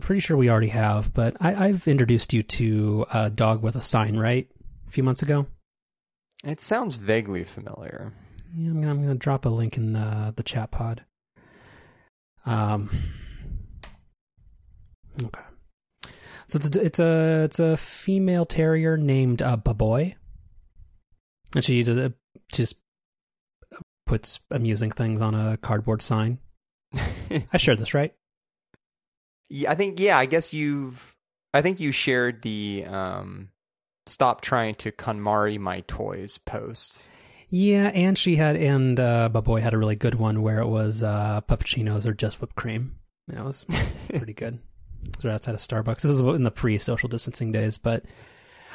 pretty sure we already have, but I, I've introduced you to a dog with a sign, right? A few months ago. It sounds vaguely familiar. Yeah, I'm gonna, I'm gonna drop a link in the the chat pod. Um. Okay. So it's a, it's a it's a female terrier named uh, Baboy, and she just, just puts amusing things on a cardboard sign. I shared this, right? Yeah, I think yeah, I guess you've I think you shared the um stop trying to KonMari my toys post. Yeah, and she had and uh Baboy had a really good one where it was uh puppuccinos or just whipped cream. You know, it was pretty good. So outside of Starbucks. This was in the pre-social distancing days, but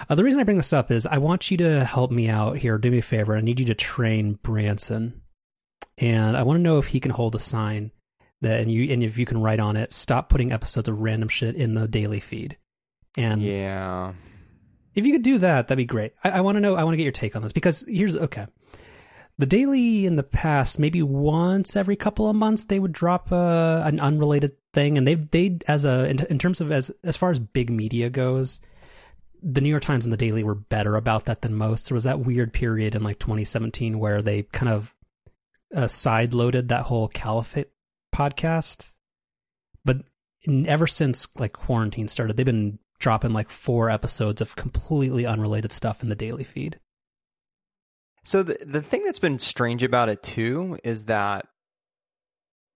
uh, the reason I bring this up is I want you to help me out here. Do me a favor. I need you to train Branson, and I want to know if he can hold a sign that, and you, and if you can write on it, stop putting episodes of random shit in the daily feed. And yeah, if you could do that, that'd be great. I, I want to know. I want to get your take on this because here's okay. The daily in the past, maybe once every couple of months, they would drop uh, an unrelated thing, and they've they as a in, in terms of as as far as big media goes, the New York Times and the Daily were better about that than most. There was that weird period in like 2017 where they kind of uh, side loaded that whole caliphate podcast, but ever since like quarantine started, they've been dropping like four episodes of completely unrelated stuff in the daily feed. So the the thing that's been strange about it too is that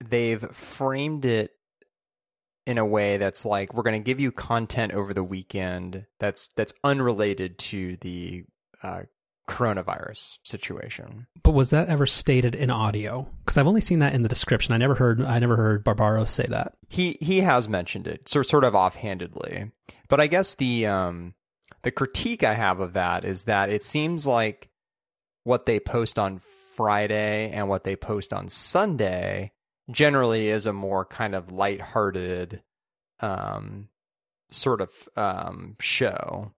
they've framed it in a way that's like we're going to give you content over the weekend that's that's unrelated to the uh, coronavirus situation. But was that ever stated in audio? Because I've only seen that in the description. I never heard I never heard Barbaro say that. He he has mentioned it, sort sort of offhandedly. But I guess the um the critique I have of that is that it seems like what they post on Friday and what they post on Sunday generally is a more kind of lighthearted um, sort of um, show.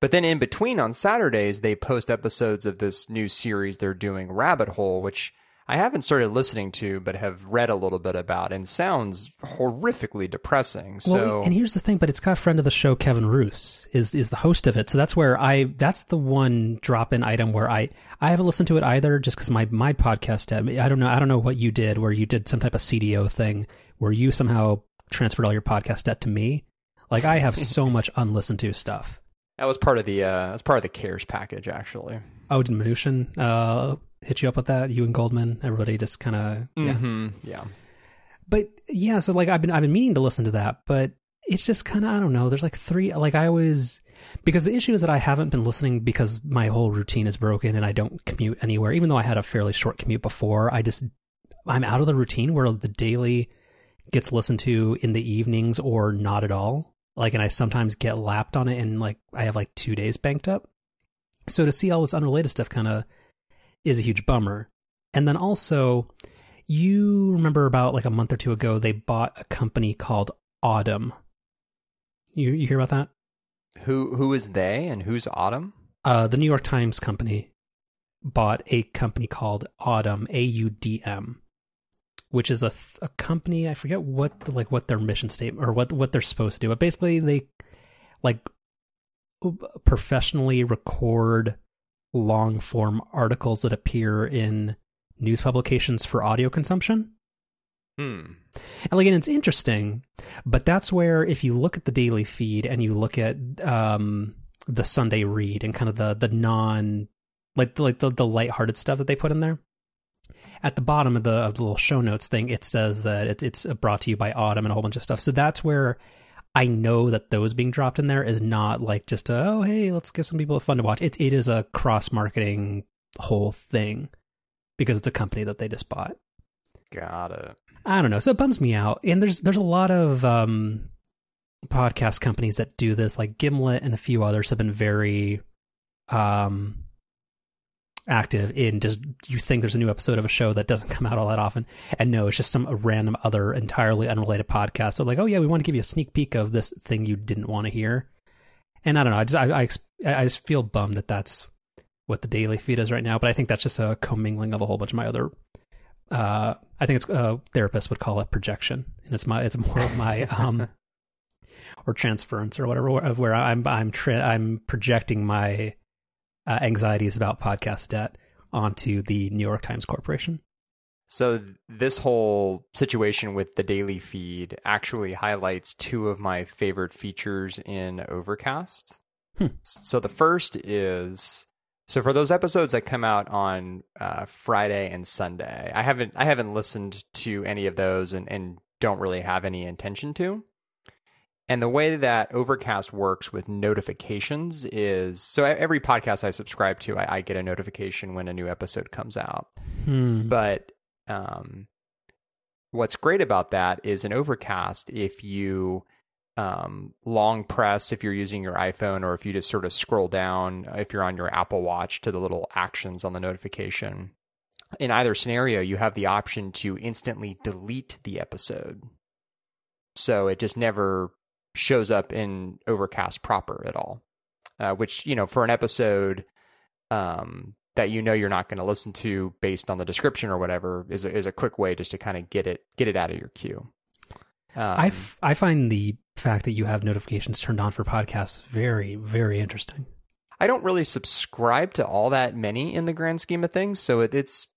But then in between on Saturdays, they post episodes of this new series they're doing, Rabbit Hole, which I haven't started listening to, but have read a little bit about, and sounds horrifically depressing. So, well, and here's the thing, but it's got a friend of the show, Kevin Roose, is is the host of it. So that's where I that's the one drop in item where I I haven't listened to it either, just because my my podcast. I don't know I don't know what you did, where you did some type of CDO thing, where you somehow transferred all your podcast debt to me. Like I have so much unlistened to stuff. That was part of the uh, that's part of the cares package, actually. Oh, did Mnuchin uh, hit you up with that? You and Goldman, everybody just kind of yeah, mm-hmm. yeah. But yeah, so like I've been I've been meaning to listen to that, but it's just kind of I don't know. There's like three like I always because the issue is that I haven't been listening because my whole routine is broken and I don't commute anywhere. Even though I had a fairly short commute before, I just I'm out of the routine where the daily gets listened to in the evenings or not at all. Like, and I sometimes get lapped on it and like I have like two days banked up. So to see all this unrelated stuff kind of is a huge bummer. And then also, you remember about like a month or two ago, they bought a company called Audm. You you hear about that? Who who is they and who's Audm? Uh, the New York Times company bought a company called Audm, A U D M, which is a th- a company. I forget what the, like what their mission statement or what what they're supposed to do, but basically they like professionally record long form articles that appear in news publications for audio consumption. Hmm. And like, and it's interesting, but that's where if you look at the daily feed and you look at um, the Sunday read and kind of the the non like like the the lighthearted stuff that they put in there. At the bottom of the, of the little show notes thing, it says that it's it's brought to you by Audm and a whole bunch of stuff. So that's where I know that those being dropped in there is not like just a, oh hey let's give some people a fun to watch. It it is a cross marketing whole thing because it's a company that they just bought. Got it. I don't know. So it bums me out. And there's there's a lot of um, podcast companies that do this, like Gimlet and a few others have been very um, active in just you think there's a new episode of a show that doesn't come out all that often, and no, it's just some random other entirely unrelated podcast. So like, oh yeah, we want to give you a sneak peek of this thing you didn't want to hear. And I don't know. I just I, I I just feel bummed that that's what the daily feed is right now. But I think that's just a commingling of a whole bunch of my other uh, I think it's uh, therapists would call it projection, and it's my it's more of my um, or transference or whatever of where I'm I'm tra- I'm projecting my uh, anxieties about podcast debt onto the New York Times Corporation. So this whole situation with the daily feed actually highlights two of my favorite features in Overcast. Hmm. So the first is so for those episodes that come out on uh, Friday and Sunday, I haven't I haven't listened to any of those and, and don't really have any intention to. And the way that Overcast works with notifications is so every podcast I subscribe to, I, I get a notification when a new episode comes out. Hmm. But um, what's great about that is in Overcast, if you um, long press, if you're using your iPhone, or if you just sort of scroll down, if you're on your Apple Watch to the little actions on the notification, in either scenario, you have the option to instantly delete the episode. So it just never shows up in Overcast proper at all. Uh, which, you know, for an episode um, that you know you're not going to listen to based on the description or whatever is a, is a quick way just to kind of get it get it out of your queue. Um, I, f- I find the fact that you have notifications turned on for podcasts very very interesting. I don't really subscribe to all that many in the grand scheme of things, so it, it's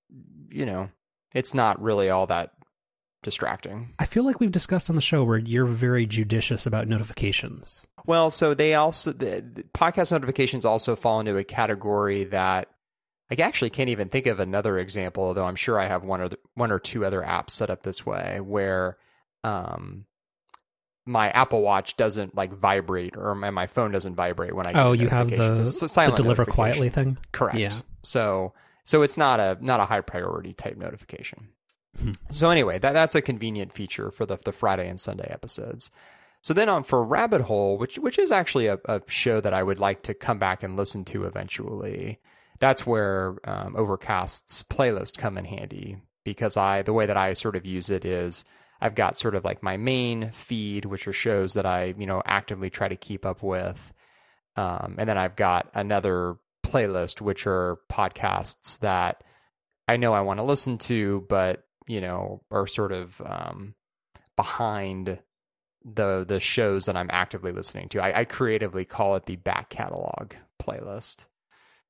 you know it's not really all that distracting. I feel like we've discussed on the show where you're very judicious about notifications. Well, so they also the, the podcast notifications also fall into a category that I actually can't even think of another example, although I'm sure I have one or the, one or two other apps set up this way where um my Apple Watch doesn't like vibrate or my, my phone doesn't vibrate when I get Oh, you have the, the silent deliver quietly thing. Correct. Yeah. So so it's not a not a high priority type notification. So anyway, that that's a convenient feature for the the Friday and Sunday episodes. So then on for Rabbit Hole, which which is actually a, a show that I would like to come back and listen to eventually. That's where um, Overcast's playlist come in handy because I the way that I sort of use it is I've got sort of like my main feed, which are shows that I you know actively try to keep up with, um, and then I've got another playlist, which are podcasts that I know I want to listen to, but you know are sort of um, behind the the shows that I'm actively listening to. I, I creatively call it the back catalog playlist.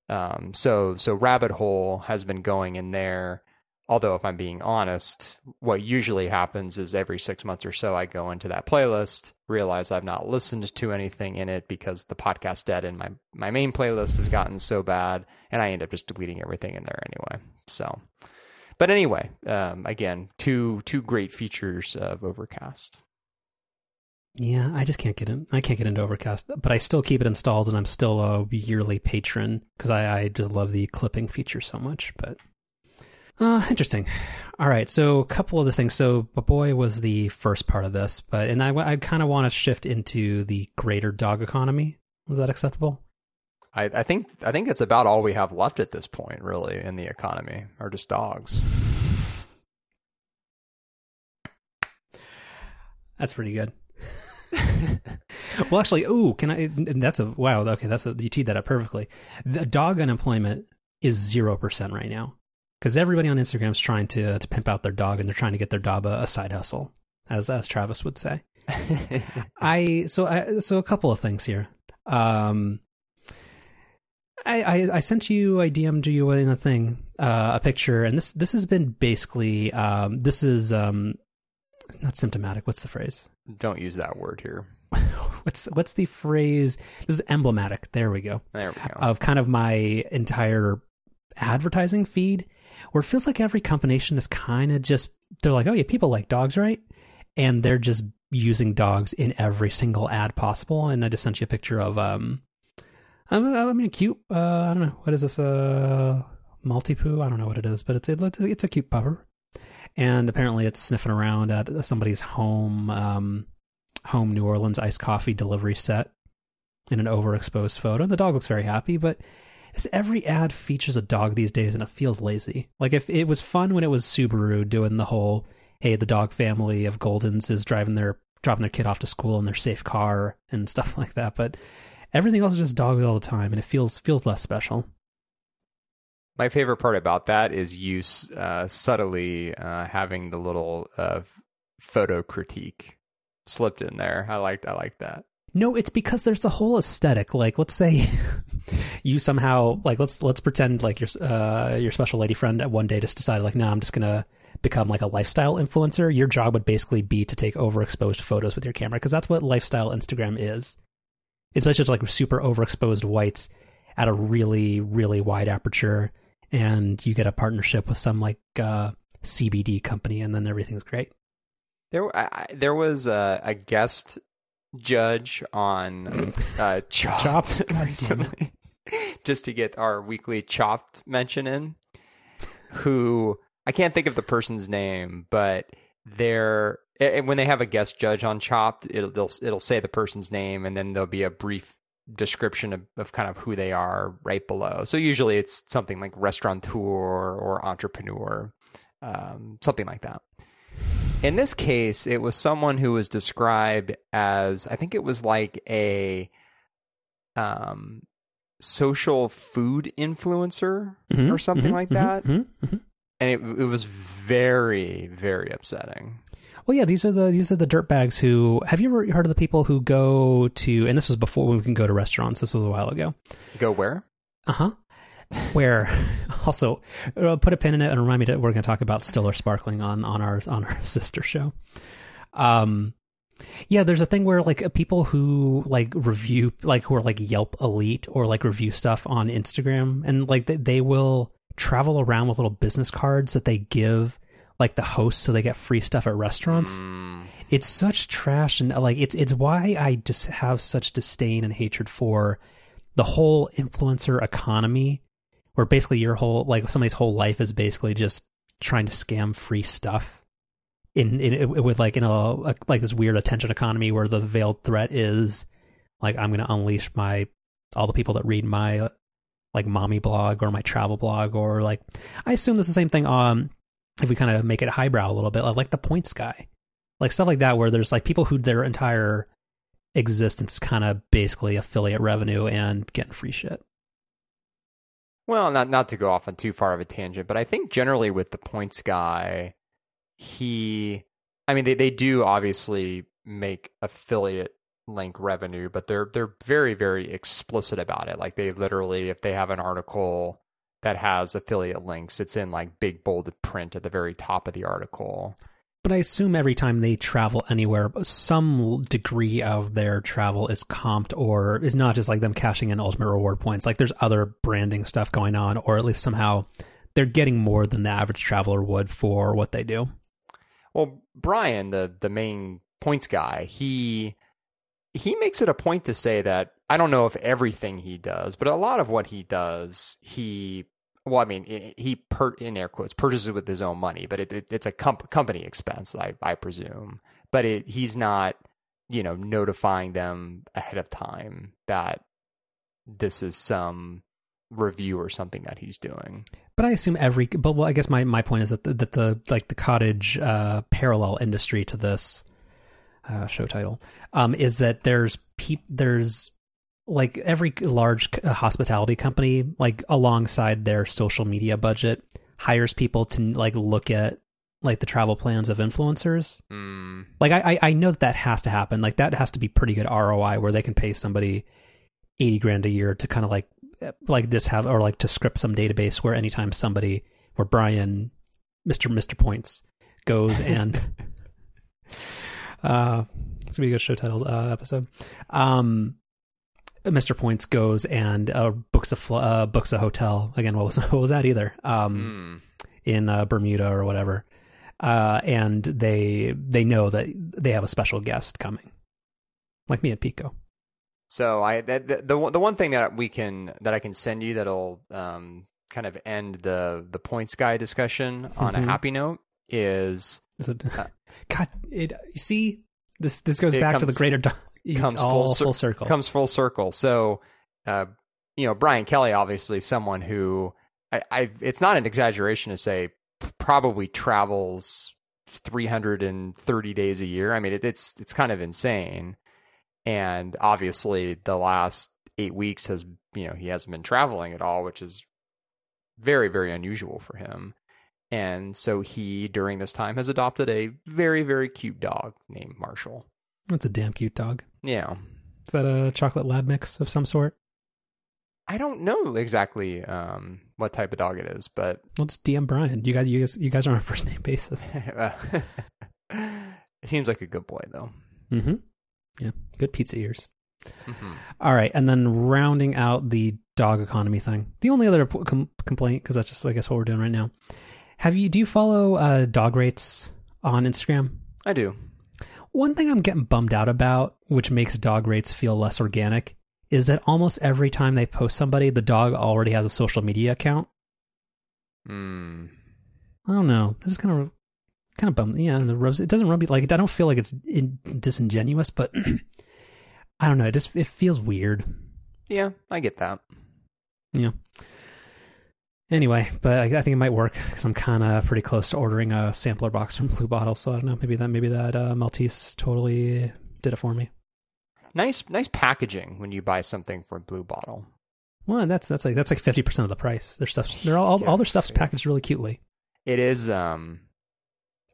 Um, so so Rabbit Hole has been going in there. Although, if I'm being honest, what usually happens is every six months or so, I go into that playlist, realize I've not listened to anything in it because the podcast dead in my my main playlist has gotten so bad, and I end up just deleting everything in there anyway. So, but anyway, um, again, two two great features of Overcast. Yeah, I just can't get in. I can't get into Overcast, but I still keep it installed, and I'm still a yearly patron because I, I just love the clipping feature so much. But uh, interesting. All right, so a couple of the things. So, boy was the first part of this, but and I, I kind of want to shift into the greater dog economy. Was that acceptable? I, I think I think that's about all we have left at this point, really, in the economy, are just dogs. That's pretty good. well, actually, ooh, can I? That's a wow. Okay, that's a, you teed that up perfectly. The dog unemployment is zero percent right now because everybody on Instagram is trying to to pimp out their dog and they're trying to get their dog a, a side hustle, as as Travis would say. I so I so a couple of things here. Um, I, I I sent you I DM'd you in a thing uh, a picture and this this has been basically um this is um not symptomatic. What's the phrase? Don't use that word here. what's what's the phrase? This is emblematic. There we go. There we go. of kind of my entire advertising feed where it feels like every combination is kind of just they're like oh yeah people like dogs right? And they're just using dogs in every single ad possible. And i just sent you a picture of um i I mean cute uh i don't know. What is this uh Maltipoo? I don't know what it is but it's a, it's a cute pupper and apparently it's sniffing around at somebody's home um home new orleans iced coffee delivery set in an overexposed photo. The dog looks very happy but is every ad features a dog these days and it feels lazy. Like if it was fun when it was Subaru doing the whole hey the dog family of Goldens is driving their dropping their kid off to school in their safe car and stuff like that, but everything else is just dogs all the time and it feels feels less special. My favorite part about that is you uh, subtly uh, having the little uh, photo critique slipped in there. I liked I liked that. No, it's because there's the whole aesthetic. Like, let's say you somehow like let's let's pretend like your uh your special lady friend at one day just decided like, no, nah, I'm just gonna become like a lifestyle influencer. Your job would basically be to take overexposed photos with your camera because that's what lifestyle Instagram is. Just like super overexposed whites at a really really wide aperture, and you get a partnership with some like uh, CBD company, and then everything's great. There, I, there was a, a guest judge on uh, Chopped, Chopped? recently, just to get our weekly Chopped mention in. Who I can't think of the person's name, but they're when they have a guest judge on Chopped, it'll it'll say the person's name, and then there'll be a brief description of, of kind of who they are right below. So usually it's something like restaurateur or entrepreneur, um, something like that. In this case, it was someone who was described as I think it was like a um, social food influencer Mhm, or something mhm, like that, mhm, mhm. and it, it was very very upsetting. Well, yeah, these are the these are the dirtbags who. Have you ever heard of the people who go to? And this was before we can go to restaurants. This was a while ago. Go where? Uh huh. Where also uh, put a pin in it and remind me that we're going to talk about still or sparkling on on our on our sister show. Um, yeah, there's a thing where like uh, people who like review like who are like Yelp elite or like review stuff on Instagram and like they, they will travel around with little business cards that they give like the hosts so they get free stuff at restaurants. Mm, it's such trash and like it's it's why I just have such disdain and hatred for the whole influencer economy where basically your whole like somebody's whole life is basically just trying to scam free stuff in in it, with like in a, a like this weird attention economy where the veiled threat is like I'm going to unleash my all the people that read my like mommy blog or my travel blog or like I assume this is the same thing um if we kind of make it highbrow a little bit like the points guy like stuff like that where there's like people who their entire existence kind of basically affiliate revenue and getting free shit Well, not not to go off on too far of a tangent, but I think generally with the points guy, he, I mean, they they do obviously make affiliate link revenue, but they're they're very very explicit about it. Like they literally, if they have an article that has affiliate links, it's in like big bolded print at the very top of the article. but i assume every time they travel anywhere some degree of their travel is comped or is not just like them cashing in ultimate reward points. Like there's other branding stuff going on or at least somehow they're getting more than the average traveler would for what they do. Well, Brian, the the main points guy, he he makes it a point to say that I don't know if everything he does, but a lot of what he does, he well, I mean, he per in air quotes purchases with his own money, but it, it, it's a comp- company expense, I I presume. But it, he's not, you know, notifying them ahead of time that this is some review or something that he's doing. But I assume every. But well, I guess my, my point is that the, that the like the cottage uh, parallel industry to this uh, show title um, is that there's peop there's like every large hospitality company like alongside their social media budget hires people to like look at like the travel plans of influencers. Mm. Like I I know that that has to happen. Like that has to be pretty good ROI where they can pay somebody eighty grand a year to kind of like like just have or like to script some database where anytime somebody where Brian Mr. Mr. Points goes and uh it's gonna be a good show title uh, episode. Um Mr. Points goes and uh, books a fl- uh, books a hotel again. What was what was that either? Um, Mm. in uh, Bermuda or whatever, uh, and they they know that they have a special guest coming, like me at Pico. So I that, the, the one- the one thing that we can that I can send you that'll um, kind of end the the points guy discussion on Mhm. a happy note is Is it? Uh, God, it. See, this this goes back to the comes- greater comes full cir- full circle. comes full circle. So uh, you know Brian Kelly obviously someone who I, I it's not an exaggeration to say probably travels 330 days a year. I mean it, it's it's kind of insane. And obviously the last 8 weeks has you know he hasn't been traveling at all, which is very very unusual for him. And so he during this time has adopted a very very cute dog named Marshall. That's a damn cute dog. Yeah. Is that a chocolate lab mix of some sort? I don't know exactly um, what type of dog it is, but Well, just DM Brian. You guys, you guys, you guys are on a first name basis. it seems like a good boy though. Mm-hmm. Yeah, good pizza ears. Mm-hmm. All right, and then rounding out the dog economy thing. The only other com- complaint, because that's just I guess what we're doing right now. Have you? Do you follow uh, dog rates on Instagram? I do. One thing I'm getting bummed out about, which makes dog rates feel less organic, is that almost every time they post somebody, the dog already has a social media account. Mm. I don't know. This is kind of kind of bummed. Yeah, I don't know. It doesn't rub me like I don't feel like it's in, disingenuous, but I don't know. It just it feels weird. Yeah, I get that. Anyway, but I, I think it might work because I'm kind of pretty close to ordering a sampler box from Blue Bottle. So I don't know. Maybe that maybe that uh, Maltese totally did it for me. Nice, nice packaging when you buy something from Blue Bottle. Well, that's that's like that's like fifty percent of the price. Their stuff, they're all all, all their stuff's Yeah. packaged really cutely. It is. Um,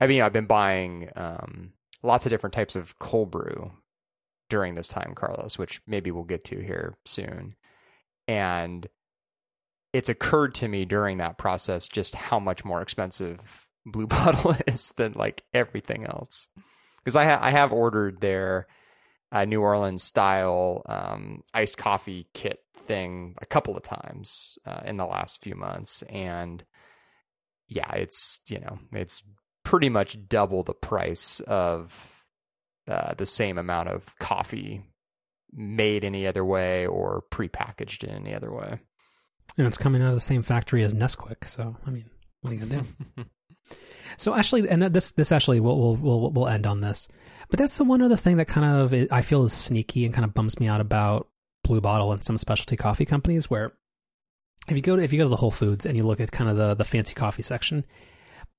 I mean, I've been buying um, lots of different types of cold brew during this time, Carlos, which maybe we'll get to here soon. And it's occurred to me during that process just how much more expensive Blue Bottle is than like everything else. Because I ha- I have ordered their uh, New Orleans style um, iced coffee kit thing a couple of times uh, in the last few months, and yeah, it's you know it's pretty much double the price of uh, the same amount of coffee made any other way or prepackaged in any other way. And it's coming out of the same factory as Nesquik. So I mean, what are you gonna do? So actually, and that, this this actually will will will will end on this. But that's the one other thing that kind of I feel is sneaky and kind of bums me out about Blue Bottle and some specialty coffee companies. Where if you go to if you go to the Whole Foods and you look at kind of the the fancy coffee section,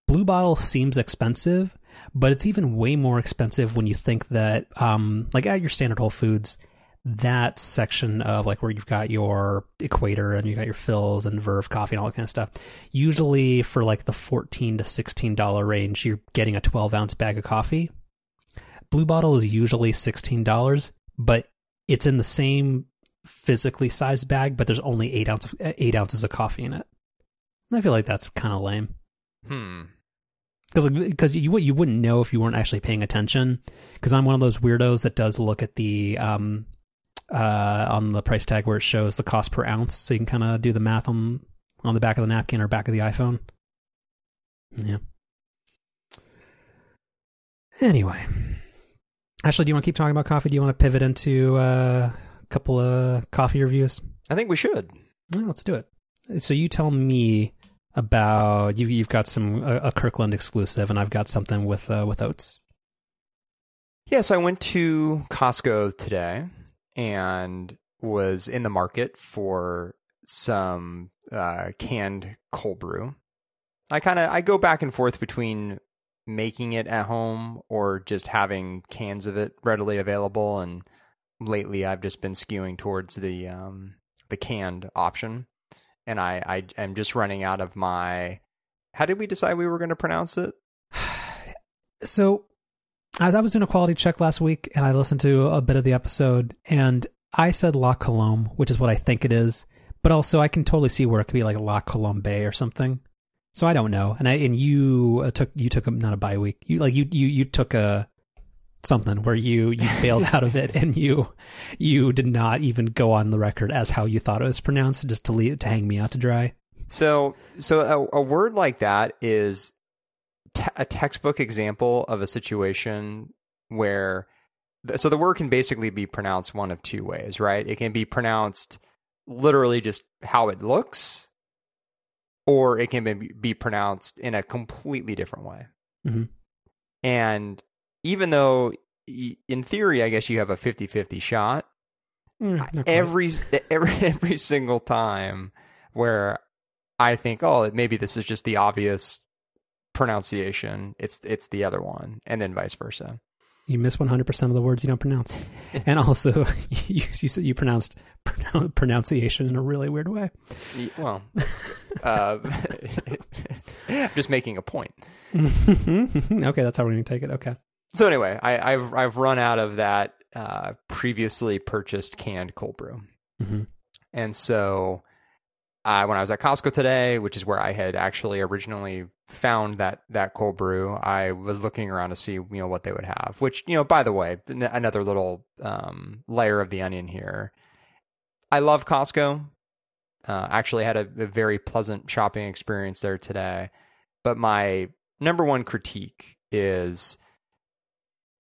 Blue Bottle seems expensive, but it's even way more expensive when you think that um like at your standard Whole Foods. That section of like where you've got your equator and you got your Philz and verve coffee and all that kind of stuff usually for like the 14 to 16 dollar range you're getting a 12 ounce bag of coffee. Blue bottle is usually 16 dollars but it's in the same physically sized bag but there's only eight ounce eight ounces of coffee in it. And i feel like that's kind of lame. Hmm. because because you you wouldn't know if you weren't actually paying attention because i'm one of those weirdos that does look at the um uh on the price tag where it shows the cost per ounce. So you can kind of do the math on on the back of the napkin or back of the iphone. Yeah. Anyway. Ashley do you want to keep talking about coffee? Do you want to pivot into uh, a couple of coffee reviews? I think we should. well, let's do it. So you tell me about you, you've got some a, a Kirkland exclusive, and I've got something with uh, with oats. Yes, yeah, so I went to Costco today and was in the market for some uh, canned cold brew. I kind of I go back and forth between making it at home or just having cans of it readily available. And lately, I've just been skewing towards the um, the canned option. And I I am just running out of my. How did we decide we were going to pronounce it? So, as I was doing a quality check last week, and I listened to a bit of the episode, and I said La Colombe, which is what I think it is, but also I can totally see where it could be like La Colombe or something. So I don't know. And I and you uh, took you took a, not a bye week. You like you you you took a something where you you bailed out of it and you you did not even go on the record as how you thought it was pronounced just to leave to hang me out to dry. So, so a, a word like that is te- a textbook example of a situation where, so the word can basically be pronounced one of two ways, right? It can be pronounced literally just how it looks, or it can be, be pronounced in a completely different way. Mhm. And even though, in theory, I guess you have a 50 50 shot, Mm, every every every single time where I think, oh, maybe this is just the obvious pronunciation. It's it's the other one, and then vice versa. You miss 100% of the words you don't pronounce. and also, you, you said you pronounced pronoun- pronunciation in a really weird way. Well, uh, I'm just making a point. okay, that's how we're going to take it. Okay. so anyway, I, have I've run out of that uh, previously purchased canned cold brew, mm-hmm. and so uh, when I was at Costco today, which is where I had actually originally found that that cold brew, I was looking around to see you know what they would have. Which you know, by the way, another little um, layer of the onion here. I love Costco. Uh, actually, had a, a very pleasant shopping experience there today. But my number one critique is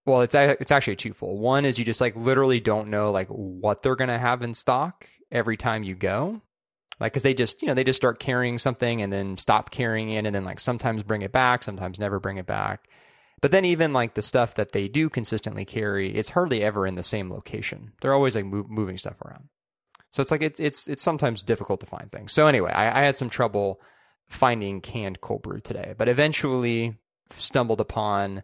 well it's it's actually twofold one is you just like literally don't know like what they're going to have in stock every time you go like because they just you know they just start carrying something and then stop carrying it and then like sometimes bring it back sometimes never bring it back. But then even like the stuff that they do consistently carry it's hardly ever in the same location. They're always like moving stuff around. So it's like it, it's it's sometimes difficult to find things. So anyway I, I had some trouble finding canned cold brew today but eventually stumbled upon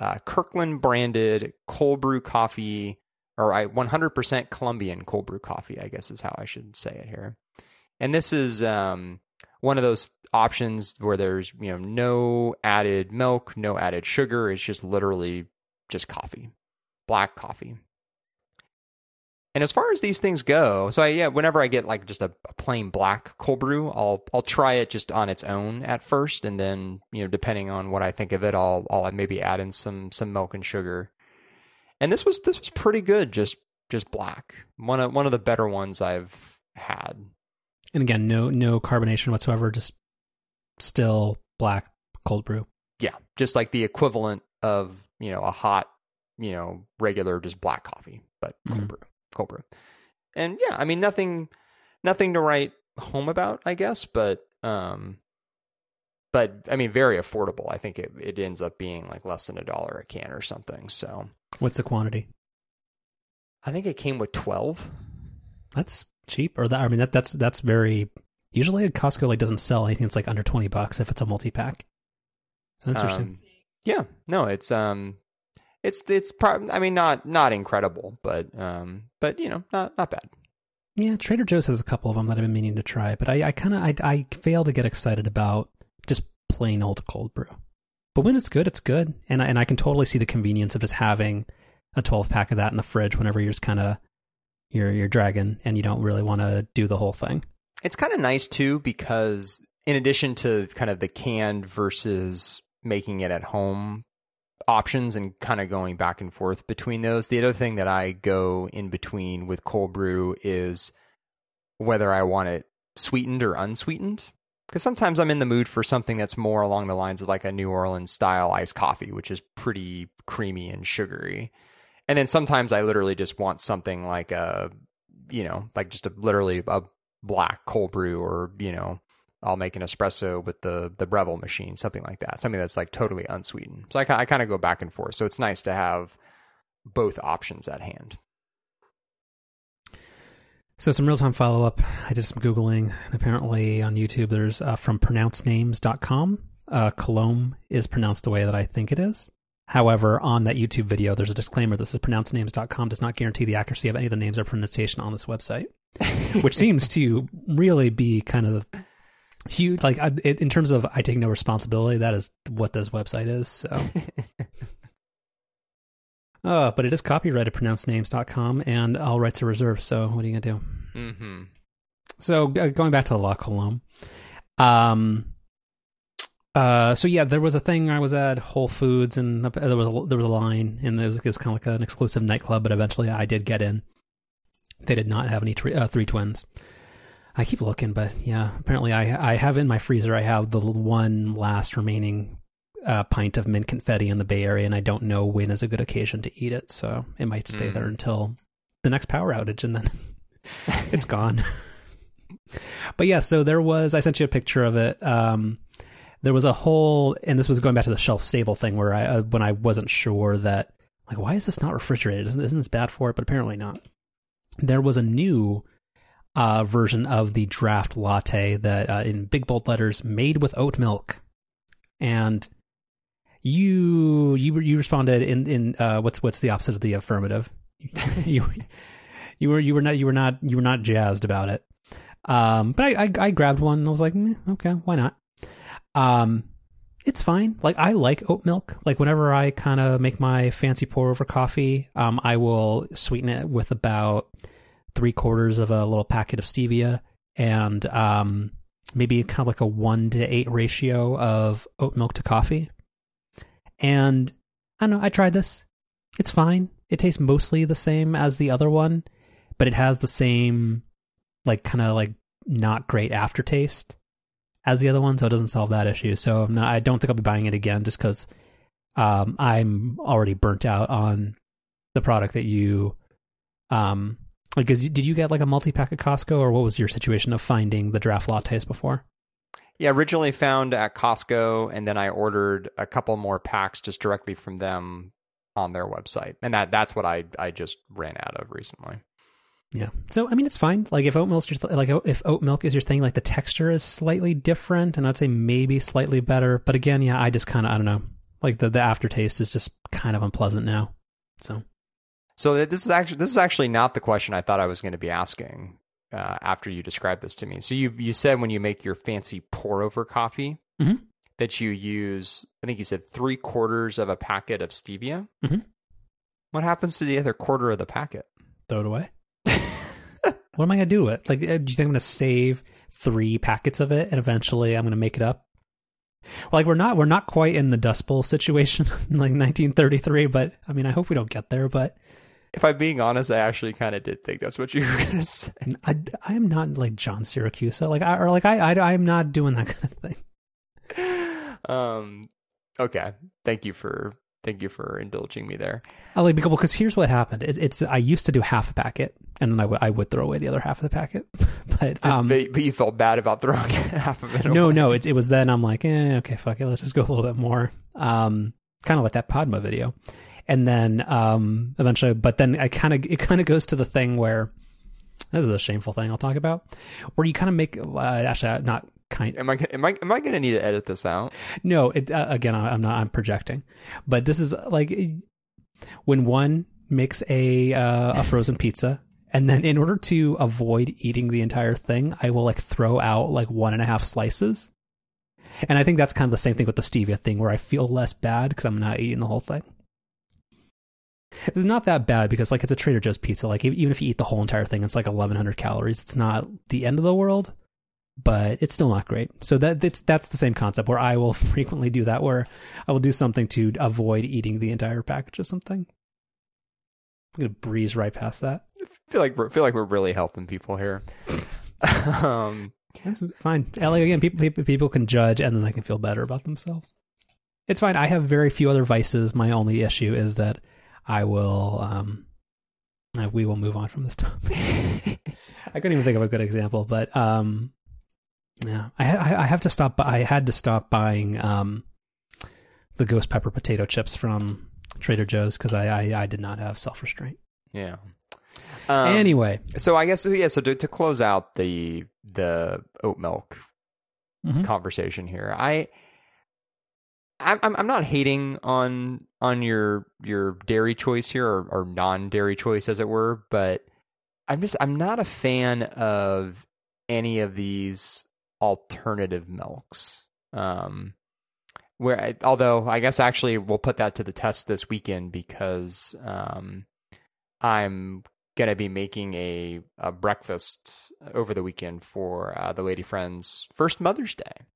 uh, kirkland branded cold brew coffee or I 100% Colombian cold brew coffee, I guess is how I should say it here. And this is um, one of those options where there's you know no added milk, no added sugar. It's just literally just coffee, black coffee. And as far as these things go, so I, yeah, whenever I get like just a, a, plain black cold brew, I'll I'll try it just on its own at first, and then you know depending on what I think of it, I'll I'll maybe add in some some milk and sugar. And this was this was pretty good, just just black. One of one of the better ones I've had. And again, no no carbonation whatsoever, just still black cold brew. Yeah, just like the equivalent of, you know, a hot, you know, regular just black coffee, but cold mm-hmm. brew. Cold brew. And yeah, I mean nothing nothing to write home about, I guess, but um but I mean very affordable. I think it it ends up being like less than a dollar a can or something. So What's the quantity? I think it came with 12. That's cheap or that I mean that that's that's very usually Costco like doesn't sell anything that's like under 20 bucks if it's a multi-pack. So interesting. Um, yeah. No, it's um it's it's pro- I mean not not incredible, but um but you know, not not bad. Yeah, Trader Joe's has a couple of them that I've been meaning to try, but I, I kind of I, I fail to get excited about just plain old cold brew. But when it's good, it's good, and I, and I can totally see the convenience of just having a 12 pack of that in the fridge whenever you're just kind of you're you're and you don't really want to do the whole thing. It's kind of nice too because in addition to kind of the canned versus making it at home options and kind of going back and forth between those, the other thing that I go in between with cold brew is whether I want it sweetened or unsweetened. Because sometimes I'm in the mood for something that's more along the lines of like a New Orleans style iced coffee, which is pretty creamy and sugary. And then sometimes I literally just want something like a, you know, like just a literally a black cold brew or, you know, I'll make an espresso with the the Breville machine, something like that. Something that's like totally unsweetened. So I, I kind of go back and forth. So it's nice to have both options at hand. So some real time follow up. I did some googling. Apparently on YouTube, there's uh, from pronouncenames.com. Uh, Colombe is pronounced the way that I think it is. However, on that YouTube video, there's a disclaimer that says pronouncenames.com does not guarantee the accuracy of any of the names or pronunciation on this website, which seems to really be kind of huge. Like in terms of I take no responsibility, that is what this website is. So. uh, but it is copyrighted pronouncenames.com and all rights are reserved. So what are you going to do? Mm-hmm. So uh, going back to La Colombe, um, uh, so yeah, there was a thing. I was at Whole Foods, and there was a, there was a line, and it was, it was kind of like an exclusive nightclub. But eventually, I did get in. They did not have any three, uh, three twins. I keep looking, but yeah, apparently, I I have in my freezer. I have the one last remaining uh, pint of mint confetti in the Bay Area, and I don't know when is a good occasion to eat it. So it might stay mm. there until the next power outage, and then it's gone. but yeah, so there was. I sent you a picture of it. Um, there was a whole, and this was going back to the shelf stable thing where I, uh, when I wasn't sure that, like, why is this not refrigerated? Isn't, isn't this bad for it? But apparently not. There was a new uh, version of the draft latte that, uh, in big bold letters, made with oat milk, and you you you responded in in uh, what's what's the opposite of the affirmative? you you were you were not you were not you were not jazzed about it. Um, but I, I, I grabbed one and I was like, okay, why not? Um, it's fine. Like I like oat milk. Like whenever I kind of make my fancy pour over coffee, um, I will sweeten it with about three quarters of a little packet of stevia and um, maybe kind of like a one to eight ratio of oat milk to coffee. And I don't know. I tried this. It's fine. It tastes mostly the same as the other one, but it has the same like kind of like not great aftertaste as the other one, so it doesn't solve that issue. So not, i don't think I'll be buying it again just because um, I'm already burnt out on the product that you um like did you get like a multi-pack at Costco or what was your situation of finding the draft lattes before? Yeah, originally found at Costco and then I ordered a couple more packs just directly from them on their website. And that that's what I I just ran out of recently. Yeah. So I mean, it's fine. Like if oat milk, like if oat milk is your thing, like the texture is slightly different, and I'd say maybe slightly better. But again, yeah, I just kind of I don't know. Like the the aftertaste is just kind of unpleasant now. So. So this is actually this is actually not the question I thought I was going to be asking uh, after you described this to me. So you you said when you make your fancy pour over coffee mm-hmm. that you use I think you said three quarters of a packet of stevia. Mm-hmm. What happens to the other quarter of the packet? Throw it away. what am I going to do with it? Like, uh, do you think I'm going to save three packets of it and eventually I'm going to make it up? Well, like we're not we're not quite in the Dust Bowl situation in like 1933, but I mean, I hope we don't get there. But if I'm being honest, I actually kind of did think that's what you were going to say. I, I am not like John Siracusa, like I or like I, I I am not doing that kind of thing. Um. Okay. Thank you for thank you for indulging me there. I like because here's what happened. It's, it's, I used to do half a packet, and then I, w- I would throw away the other half of the packet. but, um, but, but you felt bad about throwing half of it. No, away. no. It, it was then I'm like, eh, okay, fuck it. Let's just go a little bit more. Um, kind of like that Podma video, and then um, eventually, but then I kind of it kind of goes to the thing where this is a shameful thing I'll talk about, where you kind of make uh, actually not kind. Am I am I am I going to need to edit this out? No, it, uh, again, I'm not. I'm projecting, but this is like when one makes a uh, a frozen pizza, and then in order to avoid eating the entire thing, I will like throw out like one and a half slices. And I think that's kind of the same thing with the stevia thing, where I feel less bad because I'm not eating the whole thing. It's not that bad because like it's a Trader Joe's pizza. Like even if you eat the whole entire thing, it's like 1,100 calories. It's not the end of the world but it's still not great. So that it's that's the same concept where I will frequently do that where I will do something to avoid eating the entire package of something. I'm gonna breeze right past that. I feel like we're feel like we're really helping people here. um, that's fine. Ellie, again, people people can judge and then they can feel better about themselves. It's fine. I have very few other vices. My only issue is that I will um, we will move on from this topic. I couldn't even think of a good example, but um, yeah, I I have to stop. I had to stop buying um, the ghost pepper potato chips from Trader Joe's because I, I, I did not have self restraint. Yeah. Um, anyway, so I guess yeah. So to, to close out the the oat milk mm-hmm. conversation here, I I'm I'm not hating on on your your dairy choice here or, or non dairy choice as it were, but I'm just I'm not a fan of any of these alternative milks. Um, where I, although I guess actually we'll put that to the test this weekend because um, I'm gonna be making a, a breakfast over the weekend for uh, the lady friends' first Mother's Day,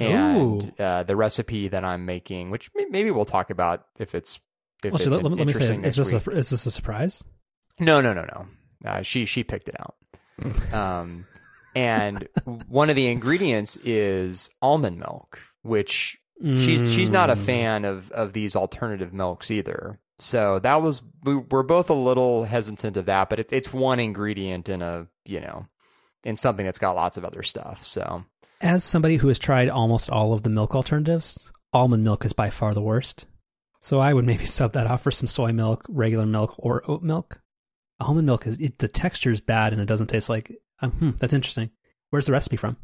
and uh, the recipe that I'm making, which maybe we'll talk about if it's. If well, so let, let, me say, is, is this a, is this a surprise? No, no, no, no. Uh, she she picked it out. um, and one of the ingredients is almond milk, which mm. she's she's not a mm. fan of of these alternative milks either. So that was we we're both a little hesitant of that, but it, it's one ingredient in a you know in something that's got lots of other stuff. So as somebody who has tried almost all of the milk alternatives, almond milk is by far the worst. So I would maybe sub that off for some soy milk, regular milk, or oat milk. Almond milk is it, the texture is bad and it doesn't taste like um, hmm, that's interesting. Where's the recipe from?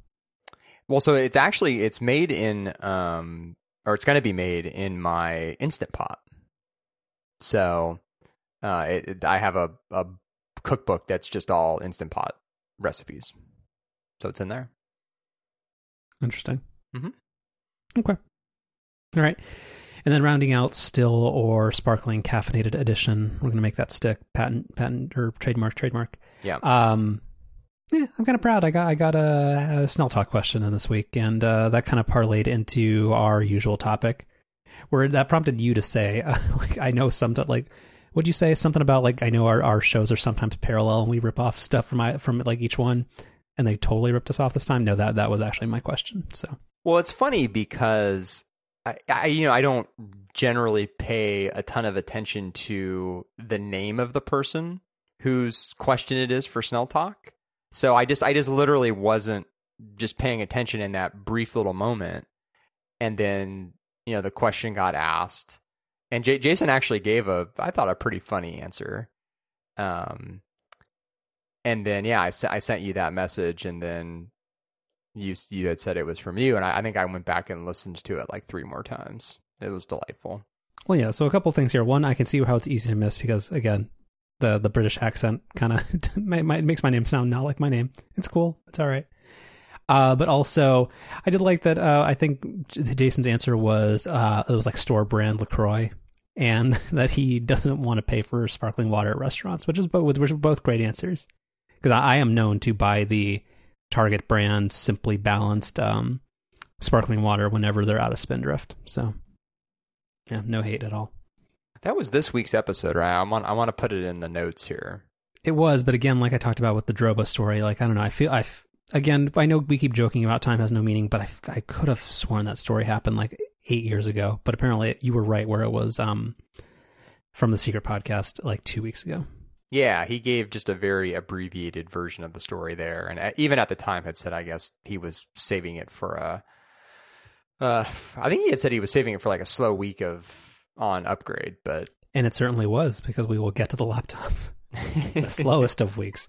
Well, so it's actually it's made in um or it's going to be made in my instant pot. So, uh, it, it, I have a a cookbook that's just all instant pot recipes. So it's in there. Interesting. Mm-hmm. Okay. All right. And then rounding out still or sparkling caffeinated edition. We're going to make that stick patent, patent or trademark, trademark. Yeah. Um, yeah, I'm kind of proud. I got I got a, a Snell Talk question in this week, and uh, that kind of parlayed into our usual topic, where that prompted you to say, uh, like, I know some like, would you say something about like I know our, our shows are sometimes parallel and we rip off stuff from my, from like each one, and they totally ripped us off this time. No, that that was actually my question. So Well, it's funny because I, I you know I don't generally pay a ton of attention to the name of the person whose question it is for Snell Talk. So I just I just literally wasn't just paying attention in that brief little moment, and then you know the question got asked, and J- Jason actually gave a I thought a pretty funny answer, um, and then yeah I, I sent you that message, and then you you had said it was from you, and I, I think I went back and listened to it like three more times. It was delightful. Well, yeah. So a couple things here. One, I can see how it's easy to miss because again, the the British accent kind of makes my name sound not like my name. It's cool. It's all right. Uh, but also, I did like that. Uh, I think Jason's answer was uh, it was like store brand Lacroix, and that he doesn't want to pay for sparkling water at restaurants, which is both which are both great answers. Because I, I am known to buy the Target brand Simply Balanced um, sparkling water whenever they're out of Spindrift. So, yeah, no hate at all. That was this week's episode, right? I want I want to put it in the notes here. It was, but again, like I talked about with the Drobo story, like I don't know, I feel I again, I know we keep joking about time has no meaning, but I, I could have sworn that story happened like eight years ago. But apparently, you were right where it was um from the Secret Podcast like two weeks ago. Yeah, he gave just a very abbreviated version of the story there, and uh, even at the time had said, I guess he was saving it for a. Uh, I think he had said he was saving it for like a slow week of on upgrade, but and it certainly was because we will get to the laptop, the slowest of weeks,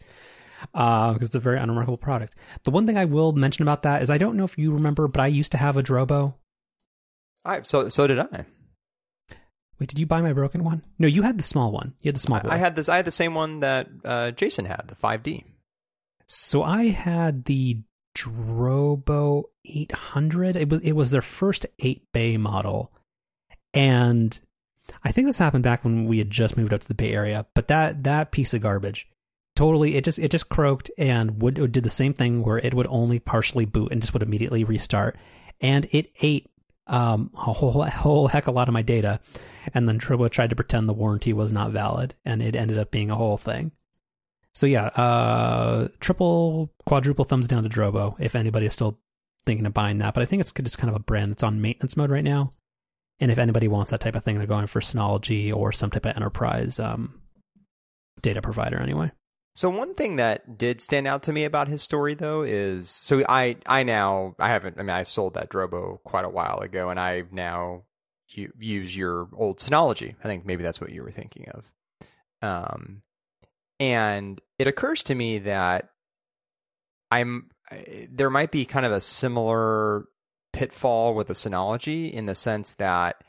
uh, because it's a very unremarkable product. The one thing I will mention about that is I don't know if you remember, but I used to have a Drobo. I so so did I. Wait, did you buy my broken one? No, you had the small one. You had the small I, I had this. I had the same one that uh, Jason had, the 5D. So I had the Drobo 800. It was it was their first eight bay model, and I think this happened back when we had just moved up to the Bay Area. But that that piece of garbage, totally, it just it just croaked and would did the same thing where it would only partially boot and just would immediately restart, and it ate um, a whole whole heck a lot of my data. And then Drobo tried to pretend the warranty was not valid, and it ended up being a whole thing. So yeah, uh, triple, quadruple thumbs down to Drobo if anybody is still thinking of buying that. But I think it's just kind of a brand that's on maintenance mode right now. And if anybody wants that type of thing, they're going for Synology or some type of enterprise um, data provider anyway. So one thing that did stand out to me about his story though is so I I now I haven't I mean I sold that Drobo quite a while ago and I now use your old Synology. I think maybe that's what you were thinking of. Um, and it occurs to me that I'm there might be kind of a similar pitfall with the Synology in the sense that